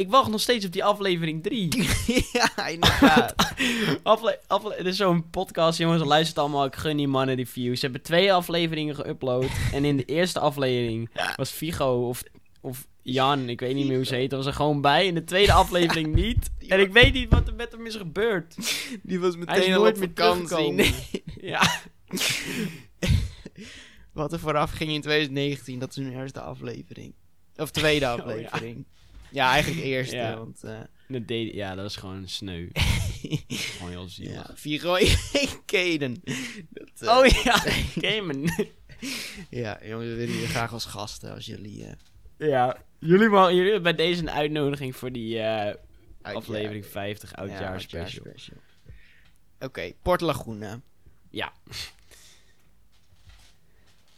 Ik wacht nog steeds op die aflevering 3. *laughs* ja, inderdaad. *laughs* Afle afle het is zo'n podcast, jongens. Luistert allemaal. Ik gun die mannen die views. Ze hebben twee afleveringen geüpload. *laughs* en in de eerste aflevering was Figo of, of Jan, ik weet niet meer hoe ze heet, was er gewoon bij. In de tweede aflevering niet. En ik weet niet wat er met hem is gebeurd. Die was meteen al nooit op meer vakantie. Nee. Ja. Wat er vooraf ging in 2019, dat is hun eerste aflevering. Of tweede ja. aflevering. Ja. eigenlijk eerste, Ja. want... eh, Dat deed, ja, dat is gewoon sneu. *laughs* gewoon heel zielig. ja, Vigo *laughs* en Kaden. Dat, eh, Oh ja, *laughs* Cayman. Ja, jongens, we willen jullie graag als gasten als jullie... eh, ja, jullie, mogen, jullie hebben bij deze een uitnodiging voor die aflevering 50 ja, oudjaar special. Oké, Port Laguna. Ja.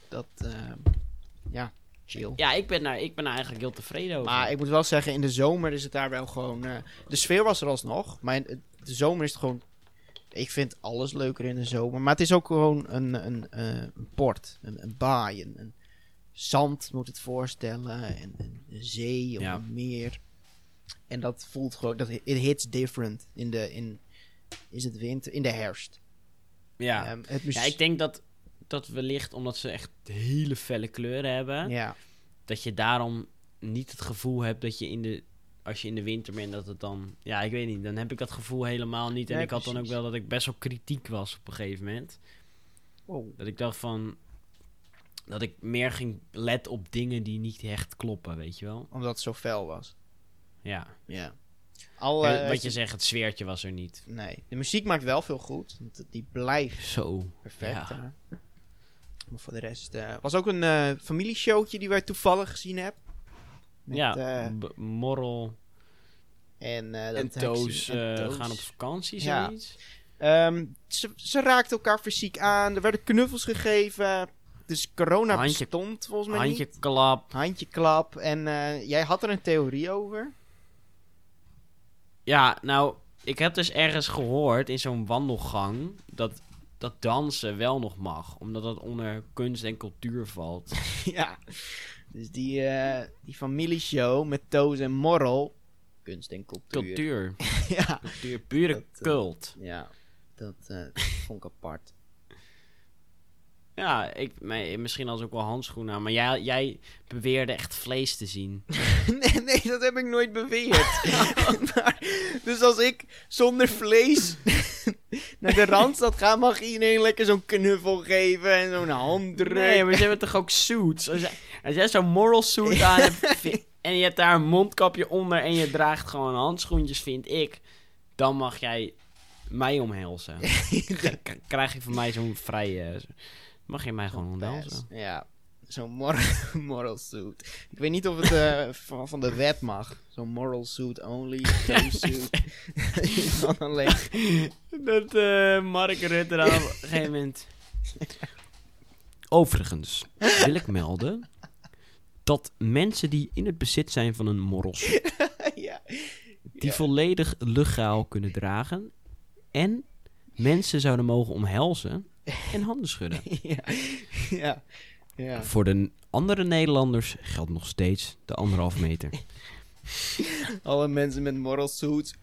Dat, ja, chill. Ja, ik ben, daar, ik ben daar eigenlijk heel tevreden over. Maar ik moet wel zeggen, in de zomer is het daar wel gewoon... eh, de sfeer was er alsnog, maar in de zomer is het gewoon... Ik vind alles leuker in de zomer. Maar het is ook gewoon een, een, eh, een port, een, een baai, een, een zand moet het voorstellen. En, en een zee of Ja. een meer. En dat voelt gewoon... Dat, it hits different in de... In, is het winter? In de herfst. ja. Het ja, ik denk dat, dat wellicht omdat ze echt hele felle kleuren hebben, Ja, dat je daarom niet het gevoel hebt dat je in de... Als je in de winter bent, dat het dan... Ja, ik weet niet. Dan heb ik dat gevoel helemaal niet. En ik had dan ook wel dat ik best wel kritiek was op een gegeven moment. wow. Dat ik dacht van... Dat ik meer ging letten op dingen die niet echt kloppen, weet je wel? omdat het zo fel was. Ja. Ja. Al, Eh, Wat je zegt, het sfeertje was er niet. Nee, de muziek maakt wel veel goed. want Die blijft Zo. perfect. Ja. Maar voor de rest... eh was ook een eh familieshowtje die wij toevallig gezien hebben. Met, ja, eh, Morrel en en Toos gaan op vakantie, Ja. Ehm, ze, ze raakten elkaar fysiek aan. Er werden knuffels gegeven. Dus corona Handje- bestond volgens mij Handje niet. klap. Handje klap. En jij had er een theorie over. Ja, nou, ik heb dus ergens gehoord in zo'n wandelgang dat, dat dansen wel nog mag. Omdat dat onder kunst en cultuur valt. *laughs* ja. Dus die, eh, die familieshow met Toos en Morrel. Kunst en cultuur. Cultuur. *laughs* ja. Cultuur, pure Dat, eh, cult. Ja, dat eh, vond ik apart. Ja, ik, misschien als ook wel handschoenen aan. Maar jij, jij beweerde echt vlees te zien. *laughs* nee, nee, dat heb ik nooit beweerd. *laughs* *laughs* maar, dus als ik zonder vlees naar de Randstad ga, mag iedereen lekker zo'n knuffel geven en zo'n handdruk. Nee, maar ze hebben toch ook suits? Als jij, als jij zo'n moral suit aan hebt en je hebt daar een mondkapje onder en je draagt gewoon handschoentjes, vind ik, dan mag jij mij omhelzen. Krijg je van mij zo'n vrije... Mag je mij gewoon omhelzen? Ja, zo'n moral, *laughs* moral suit. Ik weet niet of het eh, van, van de wet mag. Zo'n moral suit only, *laughs* suit. Van *laughs* alleen. Dat eh Mark Rutte op een gegeven moment... Overigens wil ik melden dat mensen die in het bezit zijn van een moral suit ja. die Ja. volledig legaal kunnen dragen en mensen zouden mogen omhelzen *laughs* en handen schudden. *laughs* ja. ja. Ja. Voor de andere Nederlanders geldt nog steeds de anderhalf meter. *laughs* Alle mensen met moral suits.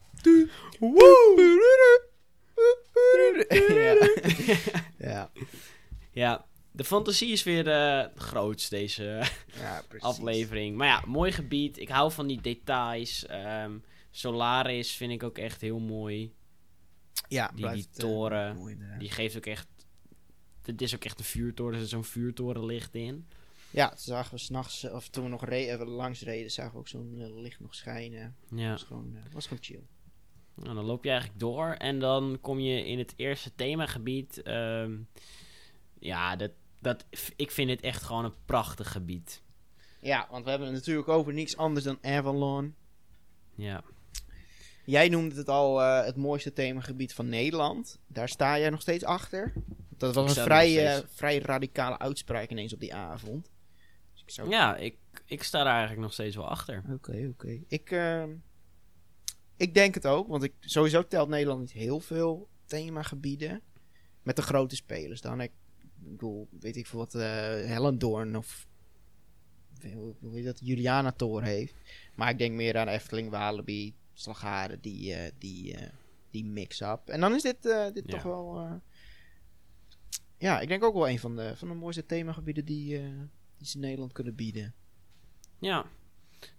ja. ja. De fantasie is weer eh groot deze ja, aflevering. Maar ja, mooi gebied. Ik hou van die details. Ehm, Solaris vind ik ook echt heel mooi. Ja, die eh, toren, mooi inderdaad. Die geeft ook echt... Het is ook echt een vuurtoren. Er zit zo'n vuurtoren licht in. Ja, toen zagen we s'nachts, of toen we nog re eh, langs reden, zagen we ook zo'n eh, licht nog schijnen. Ja. was gewoon, eh, was gewoon chill. Nou, dan loop je eigenlijk door en dan kom je in het eerste themagebied. Ehm, ja, dat, dat, ik vind het echt gewoon een prachtig gebied. Ja, want we hebben het natuurlijk over niks anders dan Avalon. Ja, Jij noemde het al het mooiste themagebied van Nederland. Daar sta jij nog steeds achter. Dat was een vrij, eh, vrij radicale uitspraak ineens op die avond. Dus ik zou... Ja, ik, ik sta daar eigenlijk nog steeds wel achter. Oké, oké. Ik, eh, ik denk het ook, want ik, sowieso telt Nederland niet heel veel themagebieden. Met de grote spelers dan. Ik bedoel, weet ik veel wat eh Hellendoorn of hoe heet dat, Juliana Tour heeft. Maar ik denk meer aan Efteling, Walibi, Slagharen, die, eh, die, die mix-up. En dan is dit, dit Ja. toch wel... ja, ik denk ook wel een van de, van de mooiste themagebieden die, eh, die ze in Nederland kunnen bieden. Ja,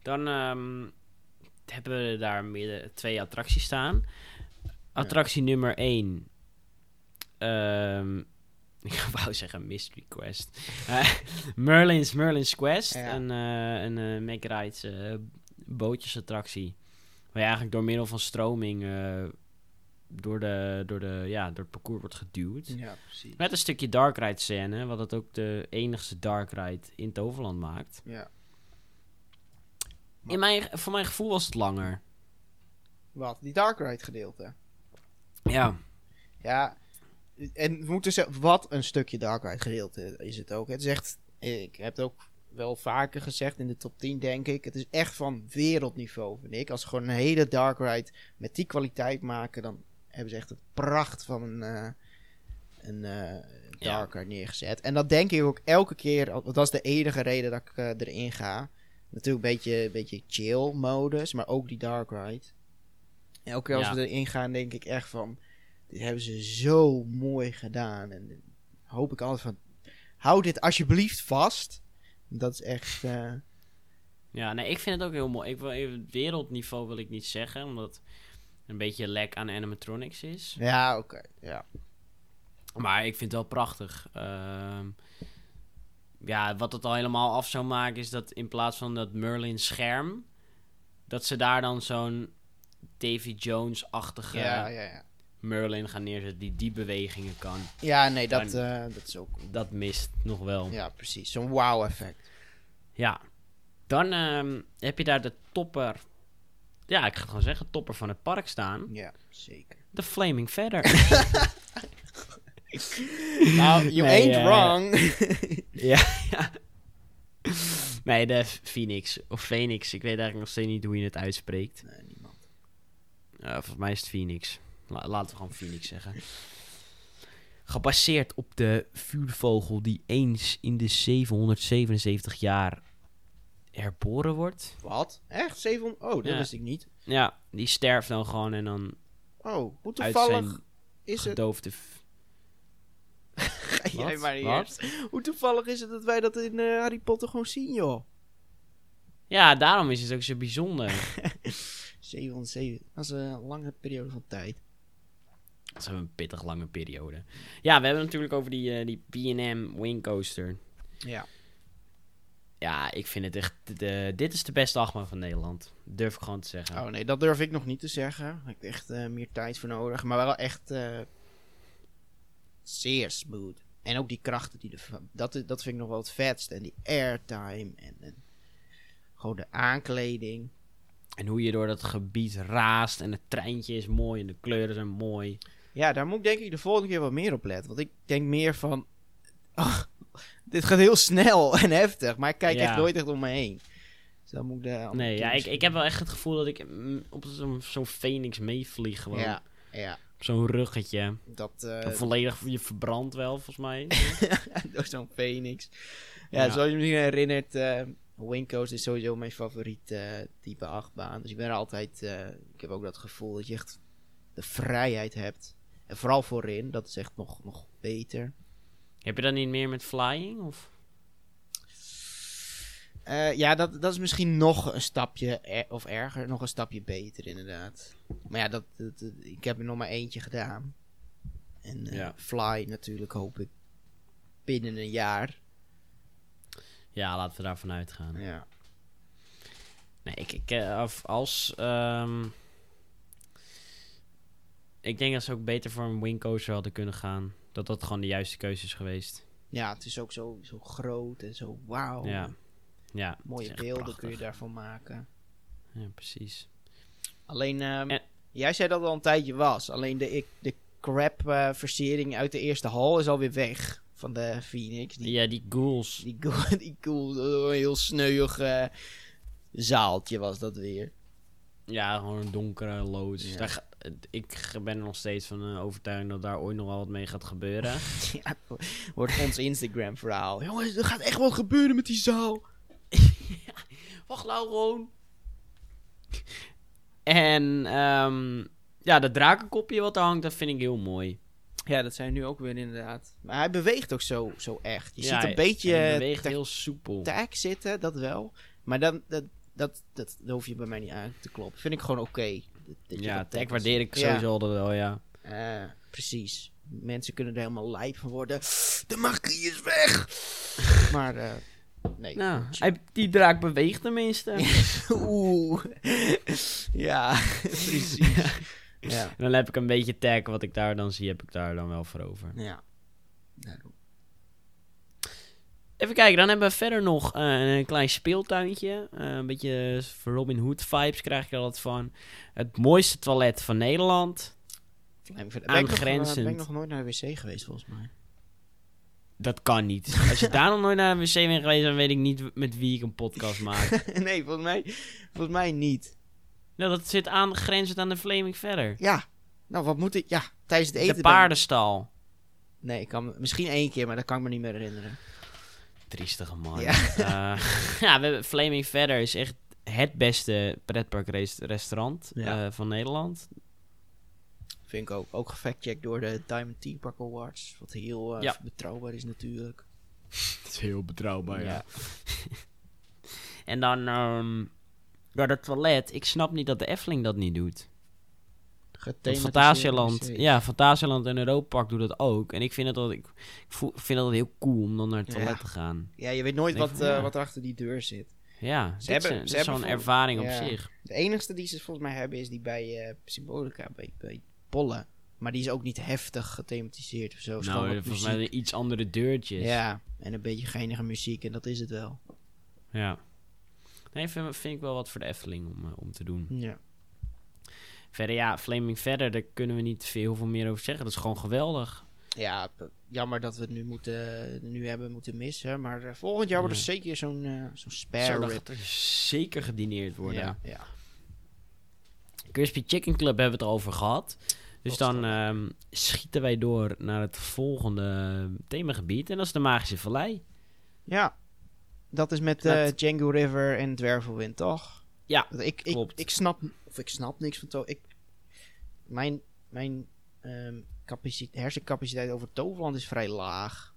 dan ehm, hebben we daar meer twee attracties staan. Attractie nummer 1. *laughs* ik wou zeggen Mystery Quest. *laughs* Merlin's, Merlin's Quest. Ja. Een, eh een Make Rides eh, bootjesattractie. Waar je eigenlijk door middel van stroming door, de, door, de, ja, door het parcours wordt geduwd. Ja, precies. Met een stukje dark ride scène, wat het ook de enigste dark ride in Toverland maakt. Ja. In mijn, voor mijn gevoel was het langer. Wat? Die Dark Ride gedeelte. Ja, Ja. En we moeten zeggen, wat een stukje Dark Ride gedeelte is het ook. Het is echt, ik heb het ook wel vaker gezegd in de top 10 denk ik. Het is echt van wereldniveau vind ik. Als ze gewoon een hele Dark Ride met die kwaliteit maken, dan hebben ze echt het pracht van een, eh, een eh, Dark Ride neergezet. En dat denk ik ook elke keer, want dat is de enige reden dat ik eh, erin ga. Natuurlijk een beetje, een beetje chill modus, maar ook die Dark Ride. Elke keer als Ja. we erin gaan, denk ik echt van... Dit hebben ze zo mooi gedaan. En hoop ik altijd van... Hou dit alsjeblieft vast. Dat is echt... ja nee, ik vind het ook heel mooi. Ik wil even wereldniveau wil ik niet zeggen, omdat een beetje lek aan animatronics is. ja, oké. Ja. Maar ik vind het wel prachtig. Ehm, ja, wat het al helemaal af zou maken is dat in plaats van dat Merlin scherm, dat ze daar dan zo'n Davy Jones-achtige ja, ja, ja. Merlin gaan neerzetten die die bewegingen kan. Ja, nee, dat, eh, dat is ook... Dat mist nog wel. Ja, precies. Zo'n wow-effect. Ja. Dan ehm, heb je daar de topper. Ja, ik ga het gewoon zeggen, topper van het park staan. Ja, zeker. De Flaming Feather. *laughs* nou, you Nee, ain't eh, wrong. *laughs* ja, ja. Nee, de Phoenix. Of Phoenix. Ik weet eigenlijk nog steeds niet hoe je het uitspreekt. nee, niemand. Uh, volgens mij is het Phoenix. La- laten we gewoon Phoenix zeggen. Gebaseerd op de vuurvogel die eens in de 777 jaar herboren wordt. Wat? Echt? 700? Oh, dat Ja. wist ik niet. Ja, die sterft dan gewoon en dan Oh, hoe toevallig is het... gedoofde... *laughs* Ga jij maar eerst. Hoe toevallig is het dat wij dat in eh, Harry Potter gewoon zien, joh? Ja, daarom is het ook zo bijzonder. *laughs* 707. Dat is een lange periode van tijd. Dat is een pittig lange periode. Ja, we hebben het natuurlijk over die, eh, die B&M Wing Coaster. Ja. Ja, ik vind het echt... De, dit is de beste achtbaan van Nederland. Durf ik gewoon te zeggen. Oh nee, dat durf ik nog niet te zeggen. Daar heb ik echt eh, meer tijd voor nodig. Maar wel echt eh, zeer smooth. En ook die krachten die er... Dat, dat vind ik nog wel het vetst. En die airtime. En, en gewoon de aankleding. En hoe je door dat gebied raast. En het treintje is mooi en de kleuren zijn mooi. Ja, daar moet ik denk ik de volgende keer wat meer op letten. Want ik denk meer van... ach, dit gaat heel snel *laughs* en heftig. Maar ik kijk Ja. echt nooit echt om me heen. Dus dan moet ik Nee, ja, ik, ik heb wel echt het gevoel dat ik mm, op zo'n zo'n Phoenix meevlieg. Gewoon. Ja, ja. Op zo'n ruggetje. Dat... eh, Volledig je verbrandt wel, volgens mij. *laughs* door zo'n Phoenix. Ja, Ja. zoals je me misschien herinnert, Coast is sowieso mijn favoriet eh, type achtbaan. Dus ik ben er altijd, ik heb ook dat gevoel dat je echt de vrijheid hebt. En vooral voorin, dat is echt nog, nog beter. Heb je dat niet meer met flying? Of? Eh, ja, dat, dat is misschien nog een stapje, er- of erger, nog een stapje beter inderdaad. Maar ja, dat, ik heb er nog maar eentje gedaan. En eh, Ja. Fly natuurlijk hoop ik binnen een jaar. Ja, laten we daarvan uitgaan. Ja. Nee, ik, ik eh, als. ehm, ik denk dat ze ook beter voor een wing coaster hadden kunnen gaan. Dat dat gewoon de juiste keuze is geweest. ja, het is ook zo, zo groot en zo wauw. Ja. Mooie beelden kun je daarvan maken. Ja, precies. Alleen, ehm, En- Jij zei dat al een tijdje was. Alleen de, ik, de crap eh, versiering uit de eerste hal is alweer weg. Van de Phoenix. Die, Ja, die ghouls. die, cool, *laughs* die cool, een heel sneuig eh, zaaltje was dat weer. Ja, gewoon een donkere loods. Ja. Daar ik ben er nog steeds van eh, overtuigd dat daar ooit nog wel wat mee gaat gebeuren. *laughs* Ja, wordt ons Instagram verhaal. Jongens, er gaat echt wat gebeuren met die zaal. *laughs* Wacht nou gewoon. En ehm, ja, dat drakenkopje wat er hangt, dat vind ik heel mooi. Ja, dat zijn nu ook weer inderdaad. Maar hij beweegt ook zo, zo echt. Je Ja, ziet een hij- beetje hij beweegt heel soepel. tag zitten, dat wel. Maar dan, dat, dat, dat, dat hoef je bij mij niet aan te kloppen. Vind ik gewoon oké. Dat Ja, is. waardeer ik Ja. sowieso altijd wel, ja. Eh, precies. Mensen kunnen er helemaal lijp van worden. De magie is weg! maar, eh, nee. Nou, hij, die draak beweegt tenminste. *laughs* Oeh. ja, *laughs* precies. ja. En dan heb ik een beetje tag, wat ik daar dan zie, heb ik daar dan wel voor over. Ja. Daarom. Even kijken, dan hebben we verder nog eh, een klein speeltuintje. Eh, een beetje Robin Hood vibes krijg ik er altijd van. Het mooiste toilet van Nederland. Ben ik, nog, eh, Aangrenzend. ben ik nog nooit naar de wc geweest, volgens mij. Dat kan niet. Als je daar nog nooit naar de wc bent geweest, dan weet ik niet met wie ik een podcast maak. *laughs* nee, volgens mij, volgens mij niet. nou, dat zit aangrenzend aan de Flaming verder. Ja. Nou, wat moet ik... Ja, tijdens het eten... De ben- paardenstal. Nee, ik kan, misschien één keer, maar dat kan ik me niet meer herinneren. Triestige man. Ja. Ja, *laughs* ja we hebben Flaming Verder is echt het beste pretparkrestaurant Ja. eh van Nederland. Vind ik ook. Ook gefactcheckt door de Diamond Tea Park Awards. Wat heel eh, Ja. betrouwbaar is natuurlijk. *laughs* Het is heel betrouwbaar, ja. *laughs* En dan, ehm ja, dat toilet. Ik snap niet dat de Efteling dat niet doet. Wc's. ja, Fantasialand en Europa Park doet dat ook. En ik vind altijd, ik, voel, vind altijd heel cool om dan naar het Ja. toilet te gaan. Ja, je weet nooit wat, van, eh, wat er achter die deur zit. Ja, Ze hebben- ze zo'n ervaring ja. op zich. De enigste die ze volgens mij hebben is die bij eh, Symbolica, bij, bij Polle. Maar die is ook niet heftig gethematiseerd of zo. Nou, volgens muziek. mij iets andere deurtjes. Ja, en een beetje geinige muziek en dat is het wel. ja. Nee, vind, vind ik wel wat voor de Efteling om, eh, om te doen. Ja. Verder, ja, Flaming Verder, daar kunnen we niet veel veel meer over zeggen. Dat is gewoon geweldig. Ja, jammer dat we het nu, moeten, nu hebben moeten missen. Maar eh, volgend jaar wordt er Ja. zeker zo'n eh zo'n spare Zo, er zeker gedineerd worden. Ja, ja. Crispy Chicken Club hebben we het erover gehad. Dus dan ehm, schieten wij door naar het volgende themagebied. En dat is de Magische Vallei. ja, dat is met eh Dat- Django River en Dwervelwind, toch? Ja, Ik, ik, klopt. ik snap, ik snap niks van to Ik, mijn mijn ehm, capaci- hersencapaciteit over Toverland is vrij laag.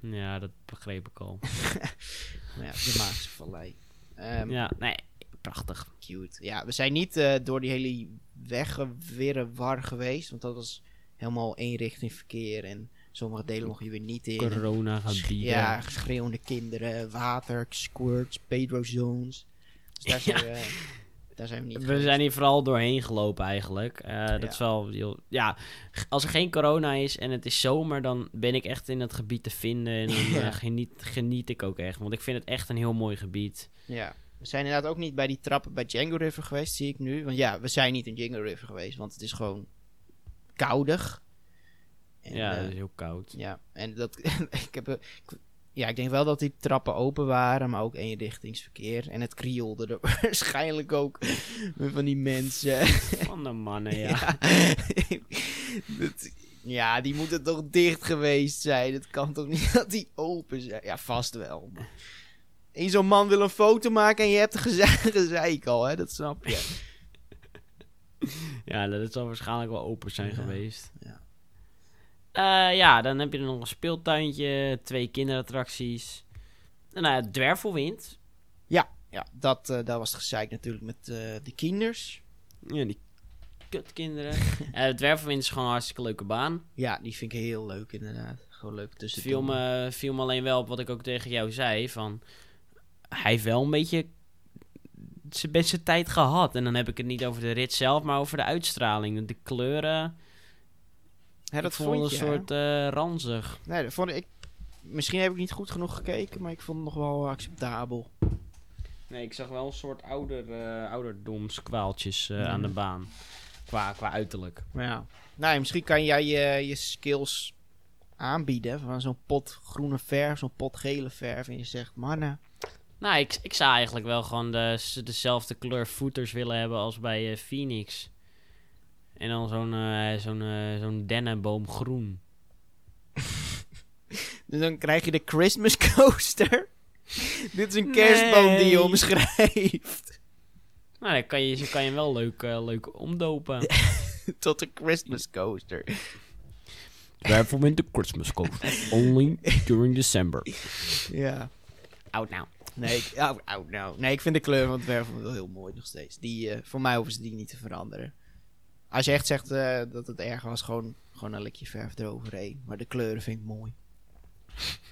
Ja, dat begreep ik al. *laughs* Ja, de Magische Vallei. Ehm, ja, nee, prachtig. Cute. Ja, we zijn niet eh, door die hele war geweest. Want dat was helemaal één verkeer. En sommige delen mocht je weer niet in. Corona gaat bieden. Ja, schreeuwende kinderen, water, squirts, Pedro zones. Dus daar *laughs* zijn, we, daar zijn we niet We geweest. zijn hier vooral doorheen gelopen eigenlijk. Eh, dat is wel heel... Ja, als er geen corona is en het is zomer, dan ben ik echt in het gebied te vinden. En dan *laughs* Ja. eh, geniet, geniet ik ook echt. Want ik vind het echt een heel mooi gebied. Ja. We zijn inderdaad ook niet bij die trappen bij Django River geweest, zie ik nu. Want ja, we zijn niet in Django River geweest, want het is gewoon koudig. En, ja, eh, is heel koud. Ja, en dat. *laughs* ik heb. ik- ja, ik denk wel dat die trappen open waren, maar ook eenrichtingsverkeer. En het krielde er *laughs* waarschijnlijk ook met van die mensen. Van de mannen, ja. *laughs* ja. Dat- ja, die moeten toch dicht geweest zijn. Het kan toch niet *laughs* dat die open zijn? Ja, vast wel. Eén zo'n man wil een foto maken en je hebt een geze- gezeik al, hè? Dat snap je. Ja, dat zal waarschijnlijk wel open zijn Ja, geweest. ja. Eh, ja, dan heb je er nog een speeltuintje, twee kinderattracties. En nou, ja, Dwervelwind. Ja, dat, eh dat was het gezeik natuurlijk met eh, de kinders. Ja, die kutkinderen. *laughs* Dwervelwind is gewoon een hartstikke leuke baan. Ja, die vind ik heel leuk inderdaad. Gewoon leuk tussen viel me, viel me alleen wel op wat ik ook tegen jou zei. Van, hij heeft wel een beetje zijn beste tijd gehad. En dan heb ik het niet over de rit zelf, maar over de uitstraling. De kleuren. Ja, dat ik vond vond het je, een soort eh, ranzig. Nee, dat vond ik... Misschien heb ik niet goed genoeg gekeken, maar ik vond het nog wel acceptabel. Nee, ik zag wel een soort ouder, eh ouderdomskwaaltjes eh, aan de baan. Qua, qua uiterlijk. Maar ja. Nou, misschien kan jij je, je skills aanbieden. Van zo'n pot groene verf, zo'n pot gele verf. En je zegt, mannen. Nou, ik, ik zou eigenlijk wel gewoon de, dezelfde kleur voeters willen hebben als bij eh, Phoenix. En dan zo'n eh, zo'n eh, zo'n dennenboom groen. *laughs* Dus dan krijg je de Christmas coaster. *laughs* Dit is een kerstboom die je Nee. omschrijft. Nou, dan kan je, zo kan je hem wel leuk, eh, leuk omdopen. *laughs* Tot een Christmas coaster. Therefore in the Christmas coast. Only during December. Ja. Out now. Nee, ik, oh, nee, ik vind de kleur van het verf wel heel mooi nog steeds. Die, eh, voor mij hoeven ze die niet te veranderen. Als je echt zegt eh, dat het erg was, gewoon, gewoon een likje verf eroverheen. Maar de kleuren vind ik mooi. *laughs*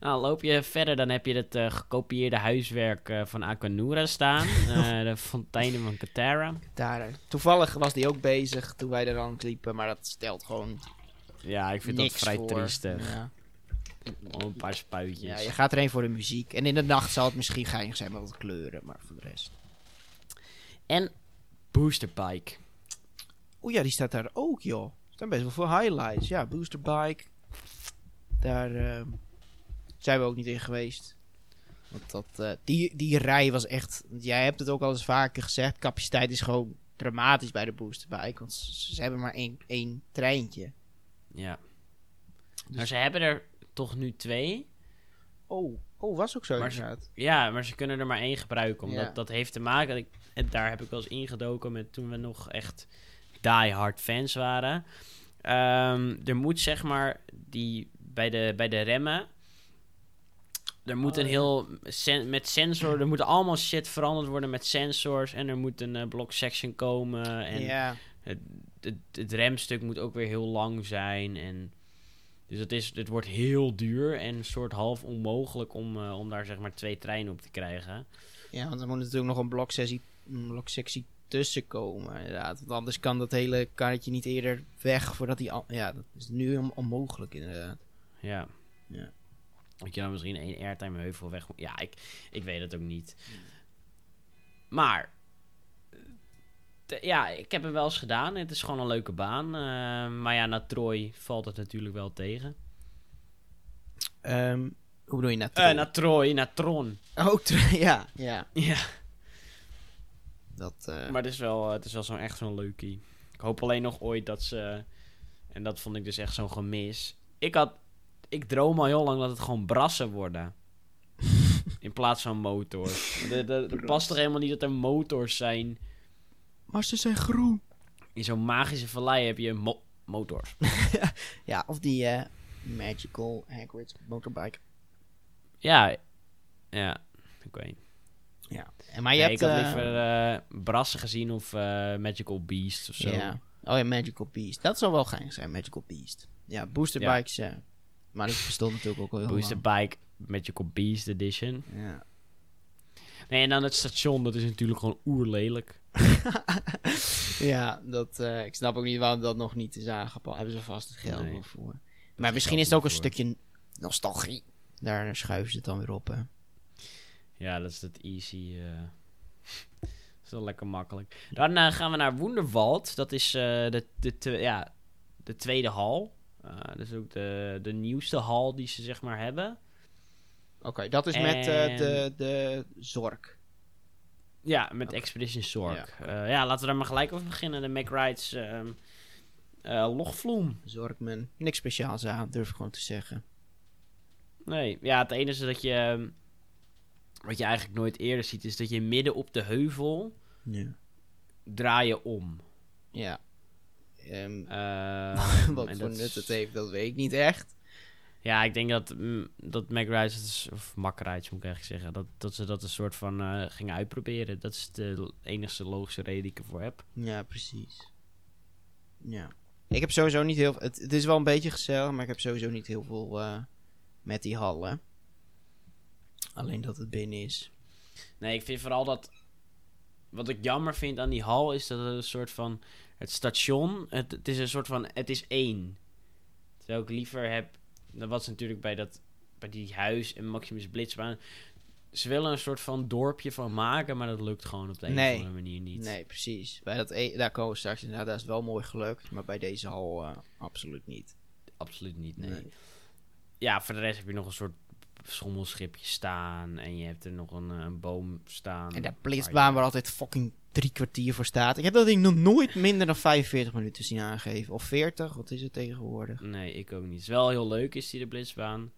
Nou, loop je verder, dan heb je het eh, gekopieerde huiswerk eh, van Aquanura staan. *laughs* De fonteinen van Katara. Toevallig was die ook bezig toen wij er langs liepen, maar dat stelt gewoon Ja, ik vind dat vrij voor. triestig. Ja. Een paar spuitjes. ja, je gaat erheen voor de muziek. En in de nacht zal het misschien geinig zijn met wat kleuren, maar voor de rest. En Booster Bike. Oeh ja, die staat daar ook, joh. Er staan best wel veel highlights. Ja, Booster Bike. Daar eh, zijn we ook niet in geweest. Want dat, eh, die, die rij was echt... Jij hebt het ook al eens vaker gezegd. Capaciteit is gewoon dramatisch bij de Booster Bike. Want ze, hebben maar één, één treintje. Ja. Dus- Maar ze hebben er toch nu twee. Oh, oh was ook zo Maar ze-. Ja, maar ze kunnen er maar één gebruiken. Omdat Ja. dat heeft te maken... Ik, en daar heb ik wel eens ingedoken met toen we nog echt die-hard fans waren. Ehm, er moet zeg maar die bij de, bij de remmen. Er moet Oh, een ja. heel sen- met sensor. Er moet allemaal shit veranderd worden met sensors. En er moet een block section komen. En het, het, het remstuk moet ook weer heel lang zijn. En dus het, is, het wordt heel duur en een soort half onmogelijk om, eh, om daar zeg maar twee treinen op te krijgen. ja, want er moet natuurlijk nog een bloksessie, een bloksectie tussen komen. Inderdaad. Want anders kan dat hele karretje niet eerder weg voordat al- Ja, dat is nu on- onmogelijk inderdaad. Ja. Ja. Dat je dan misschien één airtime heuvel weg moet. Ja, ik, ik weet het ook niet. Maar. te- ja, ik heb hem wel eens gedaan. Het is gewoon een leuke baan. eh, maar ja, naar Troy valt het natuurlijk wel tegen. Ehm, hoe bedoel je net? Eh naar Troy, naar Tron. Oh, tra- *laughs* ja, ja. Ja. Dat, eh, Maar het is wel, het is wel zo'n echt zo'n leukie. Ik hoop alleen nog ooit dat ze... En dat vond ik dus echt zo'n gemis. Ik had... Ik droom al heel lang dat het gewoon brassen worden. *laughs* In plaats van motors. *laughs* De, de, het past toch helemaal niet dat er motors zijn. Maar ze zijn groen. In zo'n magische vallei heb je mo- motors. *laughs* Ja, of die eh, Magical Hagrid motorbike. Ja. Ja. Ik weet niet. Ja. En maar je Nee, hebt... ik had eh, liever eh, brassen gezien of eh, Magical Beast of zo. Ja. Oh ja, Magical Beast. Dat zou wel geinig zijn, Magical Beast. Ja, boosterbikes, ja. Maar dat bestond natuurlijk ook al heel Booster Bike Magical Beast Edition. Ja. Nee, en dan het station, dat is natuurlijk gewoon oerlelijk. *laughs* ja, dat, eh, ik snap ook niet waarom dat nog niet is aangepakt. Hebben ze vast het geld Nee. voor. Maar is misschien is het ook een stukje nostalgie. Daar schuiven ze het dan weer op, hè. Ja, dat is het easy. eh *laughs* dat is wel lekker makkelijk. Dan eh, gaan we naar Wonderwald. Dat is eh, de, de, ja, de tweede hal. Dat is ook de, de nieuwste hal die ze zeg maar hebben. Oké, dat is met de, de zorg. Ja, met. Expedition Zorg. Ja. ja, laten we daar maar gelijk over beginnen. De McRides eh, logvloem. Zorgman. Niks speciaals aan, durf ik gewoon te zeggen. Nee, ja, het enige dat je... ehm, wat je eigenlijk nooit eerder ziet, is dat je midden op de heuvel Ja. draai je om. Ja. Ehm, *laughs* *laughs* Ehm, wat voor dat nut het heeft, dat weet ik niet echt. Ja, ik denk dat, mm, dat McRides, of McRides moet ik eigenlijk zeggen, dat, dat ze dat een soort van eh, gingen uitproberen. Dat is de enigste logische reden die ik ervoor heb. Ja, precies. Ja. Ik heb sowieso niet heel... Het, het is wel een beetje gezellig, maar ik heb sowieso niet heel veel eh, met die hallen. Alleen dat het binnen is. Nee, ik vind vooral dat. Wat ik jammer vind aan die hal is dat het een soort van. Het station. Het, het is een soort van. Het is één. Terwijl ik liever heb. Dat was natuurlijk bij dat. Bij die huis en Maximus Blitzbaan. ze willen een soort van dorpje van maken, maar dat lukt gewoon op de een Nee. of andere manier niet. Nee, precies. Bij dat e daar komen we straks inderdaad. Dat is wel mooi gelukt. Maar bij deze hal eh, absoluut niet. Absoluut niet, nee. Nee. Ja, voor de rest heb je nog een soort schommelschipje staan. En je hebt er nog een, eh, een boom staan. En de blitzbaan waar altijd fucking drie kwartier voor staat. Ik heb dat ding nog nooit minder dan 45 minuten zien aangeven. Of 40, wat is het tegenwoordig? Nee, ik ook niet. Het is wel heel leuk, is die de blitzbaan.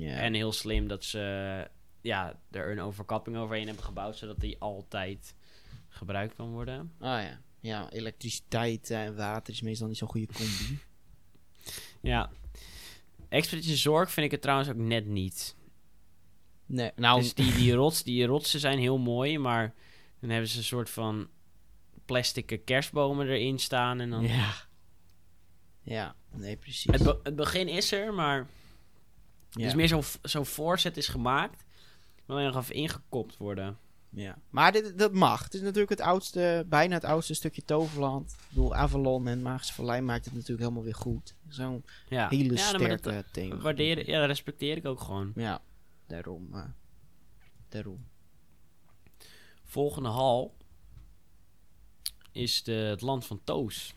En heel slim dat ze ja, er een overkapping overheen hebben gebouwd, zodat die altijd gebruikt kan worden. Ah ja. Ja, elektriciteit en water is meestal niet zo'n goede combi. *laughs* Ja. Expeditie Zorg vind ik het trouwens ook net niet. Nee, nou, Dus die, die, rots, die rotsen zijn heel mooi, maar dan hebben ze een soort van plastic kerstbomen erin staan. En dan... ja. Ja, nee, precies. het, be- het begin is er, maar het ja. is meer zo'n zo'n voorzet is gemaakt. Wil alleen nog even ingekopt worden. Ja. Maar dit, dat mag. Het is natuurlijk het oudste, bijna het oudste stukje Toverland. Ik bedoel, Avalon en Magische Vallei maakt het natuurlijk helemaal weer goed. Zo'n Ja, hele ja, maar dat- sterke ding. Waardeer, ja, dat respecteer ik ook gewoon. Ja, daarom. eh, daarom. Volgende hal is de, het land van Toos.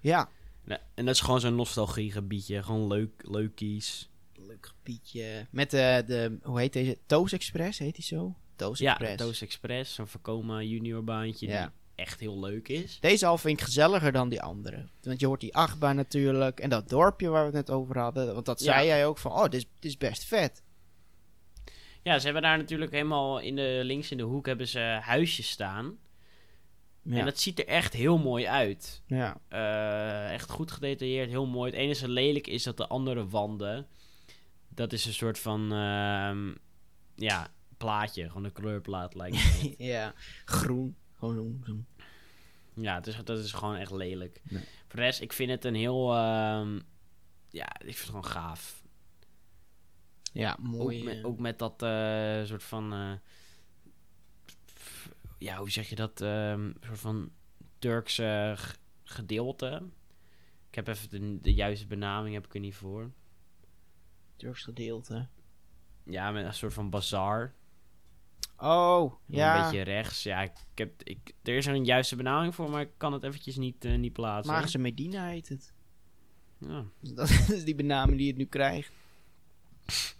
Ja, Nou, en dat is gewoon zo'n nostalgiegebiedje. Gewoon leuk, leukies. leuk gebiedje. Met de, de, hoe heet deze? Toos Express, heet die zo? Toos Ja, Express. Toos Express. Zo'n Vekoma junior baantje Ja. die echt heel leuk is. Deze hal vind ik gezelliger dan die andere. Want je hoort die achtbaan natuurlijk. En dat dorpje waar we het net over hadden. Want dat Ja. zei jij ook van, oh, dit is, dit is best vet. Ja, ze hebben daar natuurlijk helemaal in de links in de hoek hebben ze huisjes staan. Ja. En dat ziet er echt heel mooi uit. ja. Eh, echt goed gedetailleerd, heel mooi. Het enige lelijk is dat de andere wanden... Dat is een soort van... ehm, ja, plaatje. Gewoon een kleurplaat lijkt het. *laughs* ja, groen. Gewoon zo'n- Ja, het is, dat is gewoon echt lelijk. Nee. Voor de rest, ik vind het een heel... ehm, ja, ik vind het gewoon gaaf. Ja, mooi. ook, met, eh, ook met dat eh, soort van... eh, ja, hoe zeg je dat? ehm soort van Turkse gedeelte. Ik heb even de, de juiste benaming heb ik er niet voor. Turks gedeelte. Ja, met een soort van bazaar. Oh, ja. Een beetje rechts. Ja, ik heb, ik, er is er een juiste benaming voor, maar ik kan het eventjes niet, niet plaatsen. Magische Medina heet het. Ja. *laughs* Dat is die benaming die het nu krijgt. *laughs*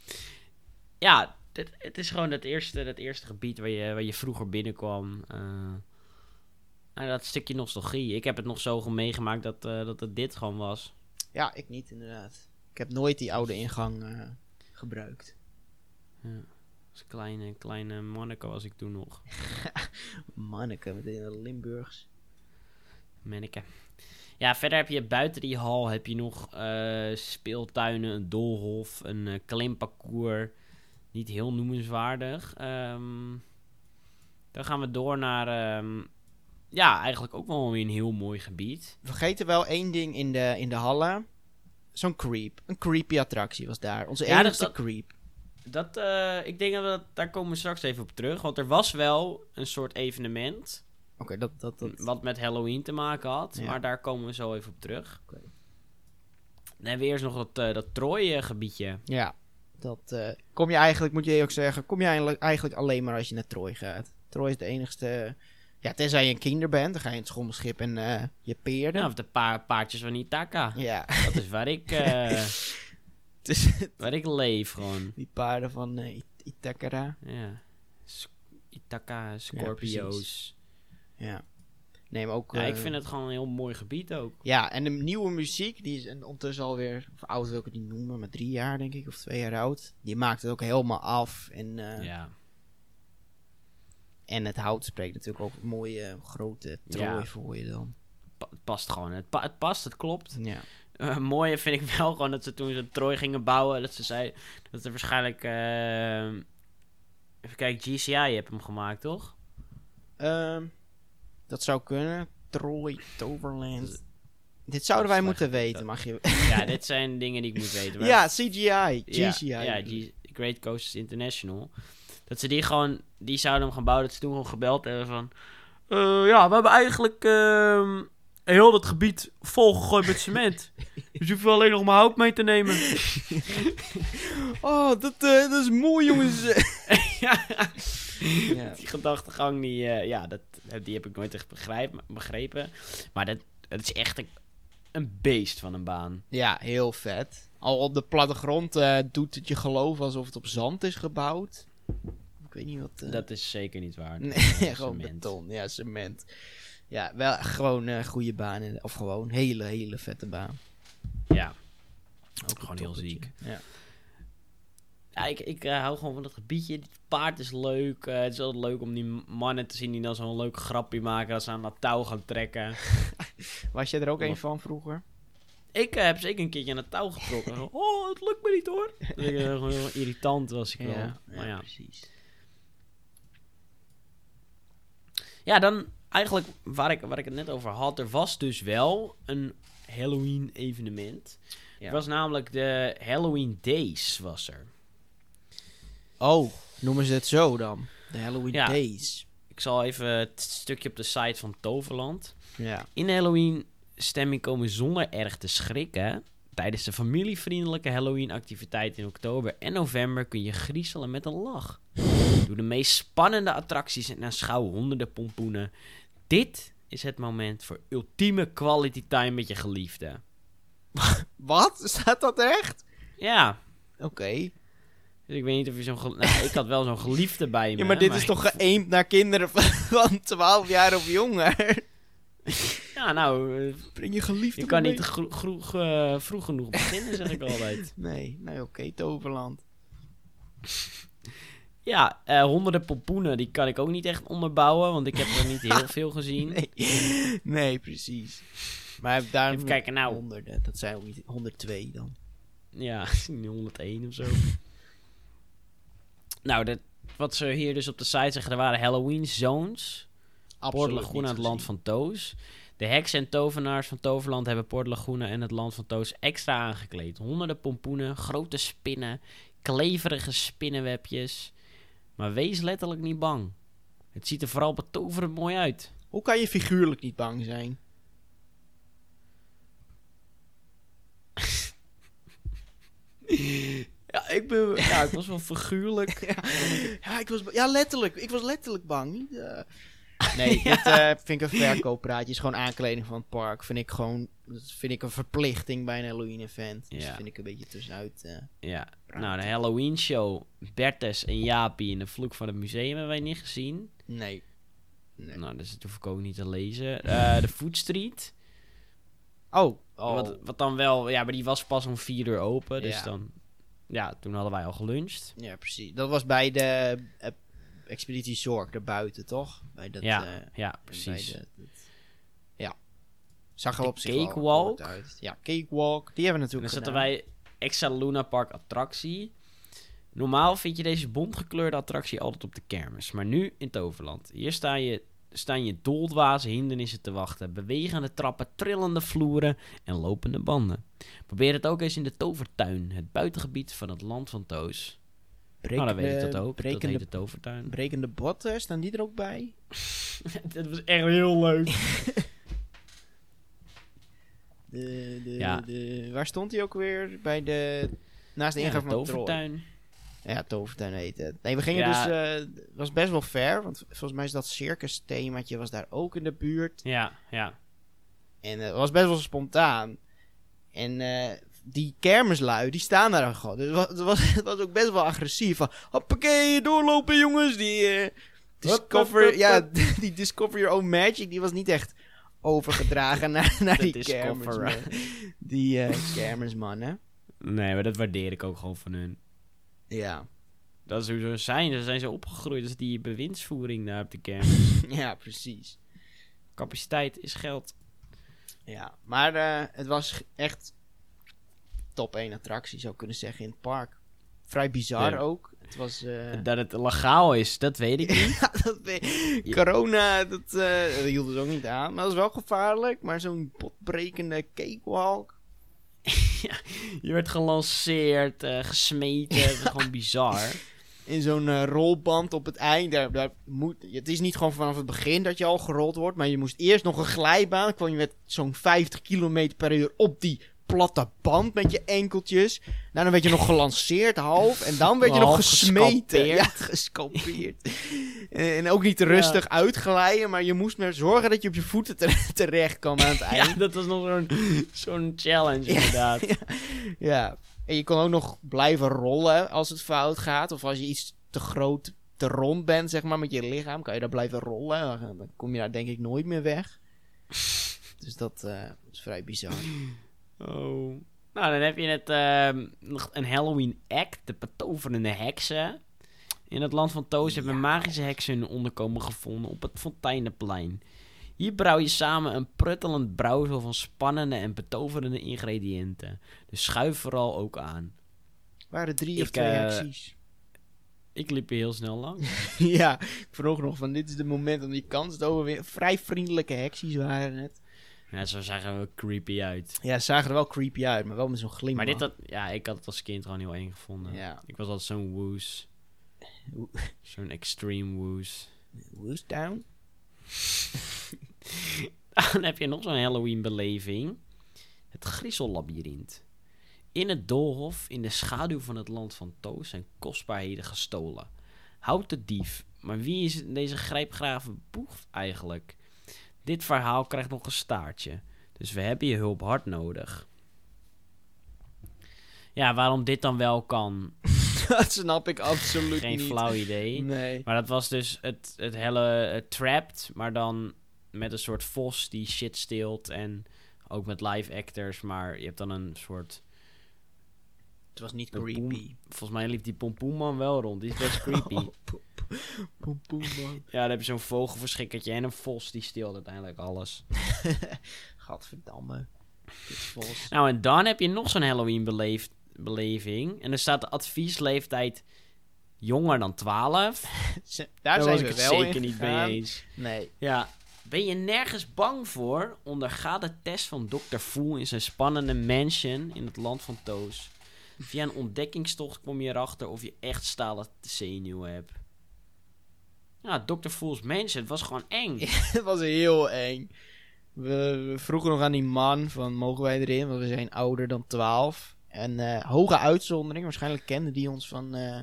Ja, dit, het is gewoon het eerste, het eerste gebied waar je, waar je vroeger binnenkwam. eh en dat stukje nostalgie. Ik heb het nog zo meegemaakt dat, eh, dat het dit gewoon was. Ja, ik niet inderdaad. Ik heb nooit die oude ingang eh, gebruikt. Als kleine, kleine Monaco was ik toen nog. Manneke, met de Limburgs. Manneke. Ja, verder heb je buiten die hal heb je nog speeltuinen, een doolhof, een klimparcours. Niet heel noemenswaardig. Ehm, dan gaan we door naar... ehm, ja, eigenlijk ook wel weer een heel mooi gebied. Vergeten wel één ding in de, in de hallen. Zo'n creep. Een creepy attractie was daar. Onze Ja, dat- creep. Dat, eh, ik denk dat we daar komen we straks even op terug. Want er was wel een soort evenement. Oké, dat, dat, dat... Wat met Halloween te maken had. Ja. Maar daar komen we zo even op terug. Oké. Dan hebben we eerst nog dat, eh, dat Troje-gebiedje. Ja, dat eh, kom je eigenlijk, moet je ook zeggen, kom je eigenlijk, alleen maar als je naar Troy gaat. Troy is de enigste, ja, tenzij je een kinder bent, dan ga je in het schommelschip en eh, je peerden. Ja, of de pa paardjes van Ithaca. Ja, Dat is waar ik, *laughs* is waar ik leef gewoon. die paarden van eh, It- Ithakara. Ja. Ithaca, Scorpio's. Ja. Maar ook... Ja, ik eh, vind het gewoon een heel mooi gebied ook. Ja, en de nieuwe muziek, die is en ondertussen alweer, of oud wil ik het niet noemen, maar drie jaar denk ik, of twee jaar oud. Die maakt het ook helemaal af. En, eh, Ja. en het hout spreekt natuurlijk ook een mooie grote Troy Ja. voor je dan. Pa- het past gewoon. Het, pa- het past, het klopt. Ja. Eh, mooie vind ik wel gewoon dat ze toen ze Troy gingen bouwen, dat ze zei dat er waarschijnlijk. even kijken, GCI heb hem gemaakt, toch? Ehm, dat zou kunnen. Troy, Toverland. Dit zouden wij moeten weten, mag je... Ja, dit zijn dingen die ik moet weten. *laughs* maar- ja, CGI. GCI. Ja, G- Great Coasters International. Dat ze die gewoon, die zouden hem gaan bouwen, dat ze toen gewoon gebeld hebben van... eh, ja, we hebben eigenlijk ehm, heel dat gebied volgegooid met cement. *laughs* Dus je alleen nog mijn hout mee te nemen. *laughs* Oh, dat, eh, dat is mooi, jongens. ja. *laughs* ja. Die gedachtegang, die, eh, ja, dat, die heb ik nooit echt begrijp, begrepen. Maar dat, dat is echt een, een beest van een baan. ja, heel vet. Al op de plattegrond eh doet het je geloven alsof het op zand is gebouwd. Ik weet niet wat... eh, Dat is zeker niet waar. *laughs* Nee, gewoon beton. Ja, cement. Ja, wel gewoon een goede baan. Of gewoon hele, hele vette baan. Ja, Ook Gewoon een heel ziek. Ja. Ja ik, ik eh, hou gewoon van dat gebiedje. Het paard is leuk. eh, het is altijd leuk om die mannen te zien die dan zo'n leuk grapje maken als ze aan dat touw gaan trekken. *laughs* Was jij er ook een van vroeger? Ik eh, heb zeker een keertje aan het touw getrokken. *laughs* Oh, het lukt me niet hoor. Dat ik, gewoon heel *laughs* irritant was ik wel. maar ja. precies. Ja, dan eigenlijk waar ik, waar ik het net over had. Er was dus wel een Halloween evenement. Ja. Er was namelijk de Halloween Days was er. Oh, noemen ze het zo dan? De Halloween Ja. Days. Ik zal even het stukje op de site van Toverland. Ja. In Halloween stemming komen zonder erg te schrikken. Tijdens de familievriendelijke Halloween activiteit in oktober en november kun je griezelen met een lach. Doe de meest spannende attracties en aanschouw honderden pompoenen. Dit is het moment voor ultieme quality time met je geliefde. Wat? Staat dat echt? Ja, Oké. Dus ik weet niet of je zo'n... Nou, ik had wel zo'n geliefde bij *laughs* me. Ja, maar dit is toch geëind naar kinderen van, van 12 jaar of jonger? *laughs* Ja, nou, Breng je geliefde je kan mee. niet vroeg, vroeg genoeg beginnen, zeg ik altijd. *laughs* Nee, nee oké, Toverland. Ja, eh, honderden pompoenen, die kan ik ook niet echt onderbouwen, want ik heb er niet heel veel gezien. Nee, nee precies. Maar daar Even kijken, nou. honderden. Dat zijn ook niet 102 dan. Ja, 101 of zo. Nou, dat, wat ze hier dus op de site zeggen, er waren Halloween zones. Port Laguna, het land van Toos. De heksen en tovenaars van Toverland hebben Port Laguna en het land van Toos extra aangekleed. Honderden pompoenen, grote spinnen, kleverige spinnenwebjes. Maar wees letterlijk niet bang. Het ziet er vooral betoverend mooi uit. Hoe kan je figuurlijk niet bang zijn? *laughs* Ja, ik, ben, *laughs* ja, ik was wel figuurlijk. Ja, ik was, ja letterlijk. Ik was letterlijk bang. Niet. Nee, *laughs* dit eh, vind ik een verkooppraatje. is gewoon aankleding van het park. Vind ik gewoon... Dat vind ik een verplichting bij een Halloween event. Dus Ja. dat vind ik een beetje tussenuit. eh. Ja, nou de Halloween show. Bertes en Jaapie in de vloek van het museum hebben wij niet gezien. nee. Nee. Nou, dus dat hoef ik ook niet te lezen. Eh, de Food Street. Oh. oh. Wat, wat dan wel, ja, maar die was pas om vier uur open. Dus Ja. dan, ja, toen hadden wij al geluncht. Ja, precies. Dat was bij de eh, Expeditie Zorg, daarbuiten, toch? Bij dat, ja, eh, ja, bij precies. de- dat- ja. Zag er De op zich Cakewalk. uit. Ja, Cakewalk. Die hebben we En dan natuurlijk zetten wij extra Luna Park attractie. Normaal vind je deze bontgekleurde attractie altijd op de kermis. Maar nu in Toverland. Hier staan je, staan je doldwaze hindernissen te wachten. Bewegende trappen, trillende vloeren en lopende banden. Probeer het ook eens in de Tovertuin. Het buitengebied van het land van Toos. nou, dan weet ik dat ook. Dat Brekende, heet de Tovertuin. brekende botten, staan die er ook bij? *laughs* dat was echt heel leuk. *laughs* De, de, Ja. de, waar stond hij ook weer? Bij de... Naast de Ja, ingang de van Trooi. Tovertuin. Ja, Tovertuin heet het. Nee, we gingen Ja. dus... eh, Het was best wel ver, want volgens mij is dat circus themaatje was daar ook in de buurt. Ja, ja. En eh, het was best wel spontaan. En eh, die kermislui, die staan daar gewoon. Dus het was, het, was, *laughs* het was ook best wel agressief. Van, hoppakee, doorlopen jongens. Die eh, discover, hup, hup, ja, *laughs* die discover your own magic, die was niet echt overgedragen *laughs* naar, naar die discover. kermisman. Die eh kermismannen. Nee, maar dat waardeer ik ook gewoon van hun. Ja. Dat is hoe ze zijn. Ze zijn zo opgegroeid. Is die bewindsvoering daar op de *laughs* kermis. ja, precies. Capaciteit is geld. Ja, maar eh, het was echt top 1 attractie, zou ik kunnen zeggen, in het park. Vrij bizar Ja. ook. Het was... eh, Dat het legaal is, dat weet ik *laughs* niet. Ja, dat weet- Corona, dat, eh, dat hield dus ook niet aan. Maar dat is wel gevaarlijk. Maar zo'n potbrekende cakewalk. *laughs* Je werd gelanceerd, eh, gesmeten. Gewoon *laughs* bizar. In zo'n eh, rolband op het eind. Daar, daar moet, het is niet gewoon vanaf het begin dat je al gerold wordt. Maar je moest eerst nog een glijbaan. Dan kwam je met zo'n 50 km per uur op die platte band met je enkeltjes. Nou, dan werd je nog gelanceerd half. En dan werd je nog Half gesmeten. gescalpeerd. Ja, gescalpeerd. en, en ook niet rustig uitglijden. Maar je moest maar zorgen dat je op je voeten tere- terecht kwam aan het eind. Ja, dat was nog zo'n zo'n challenge Ja. inderdaad. Ja. En je kon ook nog blijven rollen als het fout gaat. Of als je iets te groot, te rond bent, zeg maar, met je lichaam. Kan je daar blijven rollen. Dan kom je daar denk ik nooit meer weg. Dus dat eh, is vrij bizar. Oh. Nou, dan heb je het, ehm, nog een Halloween act, de betoverende heksen. In het land van Toos hebben magische heksen hun onderkomen gevonden op het Fonteinenplein. Hier brouw je samen een pruttelend brouwsel van spannende en betoverende ingrediënten. Dus schuif vooral ook aan. Waren drie of Ik, twee eh, acties. Ik liep er heel snel lang. *laughs* ja, ik vroeg nog van dit is het moment om die kans te overwinnen. Vrij vriendelijke heksies waren het. Ja, zo zagen we creepy uit. Ja, ze zagen er wel creepy uit, maar wel met zo'n glimlach. Maar dit had, ja, ik had het als kind gewoon heel eng gevonden. Ja. Ik was altijd zo'n woes. Wo- *laughs* Zo'n extreme woes. Who's down? *laughs* Dan heb je nog zo'n Halloween-beleving. Het Griezellabyrinth. In het doolhof, in de schaduw van het land van Toos, zijn kostbaarheden gestolen. Houd de dief. Maar wie is deze grijpgraven boef eigenlijk? Dit verhaal krijgt nog een staartje. Dus we hebben je hulp hard nodig. Ja, waarom dit dan wel kan, *laughs* dat snap ik absoluut geen niet. flauw idee. Nee. Maar dat was dus het, het hele Trapped, maar dan met een soort vos die shit steelt. En ook met live actors, maar je hebt dan een soort... Het was niet creepy. Volgens mij liep die pompoenman wel rond, die is best creepy. *laughs* Ja, dan heb je zo'n vogelverschikkertje en een vos die steelt uiteindelijk alles. *laughs* Gadverdamme. Dit vals. Nou, en dan heb je nog zo'n Halloween beleefd, beleving. En er staat de adviesleeftijd jonger dan 12. *laughs* Ze- Daar zijn was we ik wel zeker in niet mee eens. Nee. Ja, ben je nergens bang voor? Onderga de test van Dr. Fool in zijn spannende mansion in het land van Toos. Via een ontdekkingstocht kom je erachter of je echt stalen zenuwen hebt. Ja, Dr. Fool's mansion, het was gewoon eng. *laughs* Het was heel eng. We, we vroegen nog aan die man van mogen wij erin, want we zijn ouder dan 12. En eh, hoge uitzondering, waarschijnlijk kenden die ons van, eh,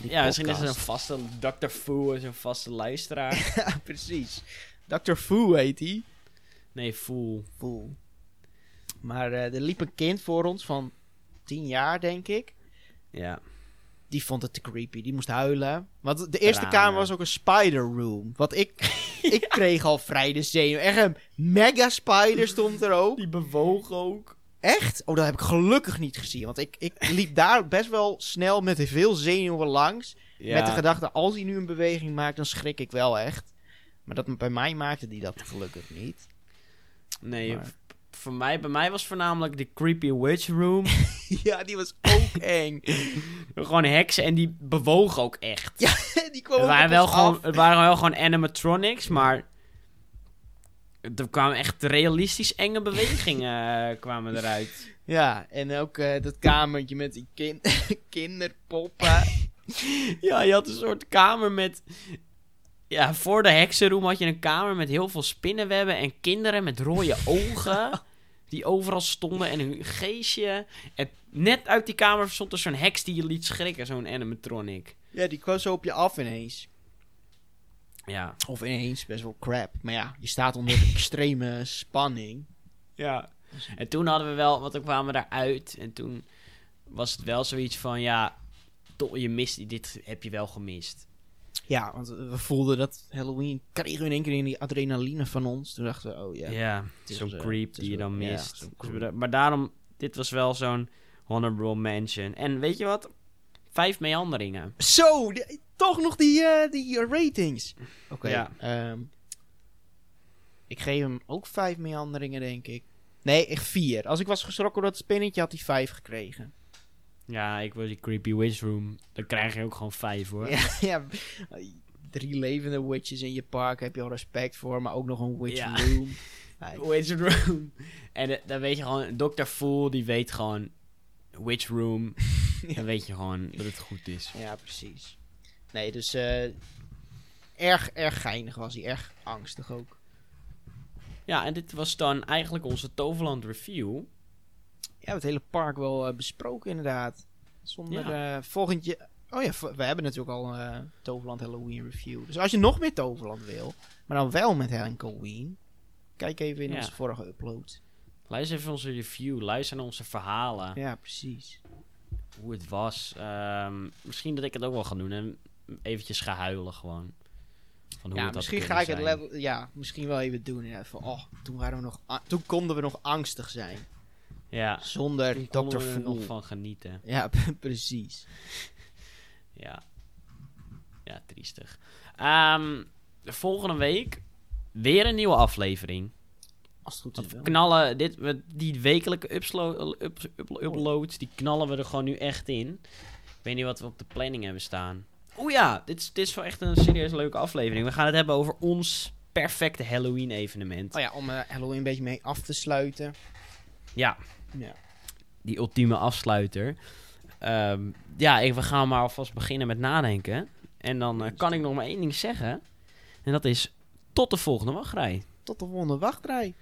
die Ja, misschien is het een vaste Dr. Fool is een vaste luisteraar. *laughs* Ja, precies. Dr. Fu heet hij. Nee, Fool. Fool. Maar eh, er liep een kind voor ons van 10 jaar, denk ik. Ja. Die vond het te creepy. Die moest huilen. Want de eerste Tranen. kamer was ook een spider room. Wat ik... *laughs* ik kreeg al vrij de zenuw. Echt een mega spider stond er ook. Die bewoog ook. Echt? Oh, dat heb ik gelukkig niet gezien. Want ik, ik liep daar best wel snel met veel zenuwen langs. Ja. Met de gedachte, als hij nu een beweging maakt, dan schrik ik wel echt. Maar dat, bij mij maakte die dat gelukkig niet. Nee, Maar- voor mij, bij mij was voornamelijk de creepy witch room. *laughs* ja, die was ook *laughs* eng. gewoon heksen en die bewogen ook echt. Ja, *laughs* die kwam Het ook waren, wel gewoon, af. het waren wel gewoon animatronics, maar er kwamen echt realistisch enge bewegingen eh, kwamen eruit. Ja, en ook eh, dat kamertje met die kin kinderpoppen. Ja, je had een soort kamer met... Ja, voor de heksenroom had je een kamer met heel veel spinnenwebben en kinderen met rode *laughs* ogen. Die overal stonden en een geestje. En net uit die kamer stond er zo'n heks die je liet schrikken, zo'n animatronic. ja, die kwam zo op je af ineens. Ja. Of ineens, best wel crap. Maar ja, je staat onder *laughs* extreme spanning. Ja. En toen hadden we wel, want toen kwamen we daaruit. En toen was het wel zoiets van, ja, toch, je mist, dit heb je wel gemist. Ja, want we voelden dat Halloween kregen we in één keer in die adrenaline van ons. Toen dachten we, oh ja. Ja, zo'n wel- creep die je dan mist. Dus maar daarom, dit was wel zo'n honorable mention. En weet je wat? Vijf meanderingen. Zo, toch nog die, eh, die ratings. Oké, Ja. ehm, ik geef hem ook vijf meanderingen, denk ik. Nee, echt vier. Als ik was geschrokken door dat spinnetje, had hij vijf gekregen. Ja, ik wil die creepy witch room. Dan krijg je ook gewoon vijf hoor. Ja, *laughs* ja, drie levende witches in je park heb je al respect voor, maar ook nog een witch Ja. room. *laughs* Ja, Witch room. En eh, dan weet je gewoon, Dr. Fool die weet gewoon, witch room. *laughs* Dan weet je gewoon dat het goed is. ja, precies. Nee, dus eh, erg, erg geinig was hij. Erg angstig ook. Ja, en dit was dan eigenlijk onze Toverland review. Ja, het hele park wel eh, besproken inderdaad. Zonder eh, volgend jaar... Oh ja, we hebben natuurlijk al eh Toverland Halloween review. Dus als je nog meer Toverland wil, maar dan wel met Halloween, kijk even in Ja. onze vorige upload. Luister even onze review, luister naar onze verhalen. Ja, precies. Hoe het was. Ehm, misschien dat ik het ook wel ga doen en eventjes ga huilen gewoon. Van hoe ja, het misschien ga ik het level, ja, misschien wel even doen. inderdaad, Van, oh, toen, waren we nog, toen konden we nog angstig zijn. Ja, Zonder Dr. we er nog van genieten. Ja, *laughs* precies. Ja. Ja, triestig. Ehm, de volgende week weer een nieuwe aflevering. Als het goed is we wel. knallen dit, die wekelijke upslo- up- up- uploads, die knallen we er gewoon nu echt in. Ik weet niet wat we op de planning hebben staan. Oeh ja, dit is, dit is wel echt een serieus leuke aflevering. We gaan het hebben over ons perfecte Halloween evenement. Oh ja, om eh, Halloween een beetje mee af te sluiten. Ja, Ja. die ultieme afsluiter. Ehm, ja, ik, we gaan maar alvast beginnen met nadenken. En dan eh, kan ik nog maar één ding zeggen. En dat is tot de volgende wachtrij. Tot de volgende wachtrij.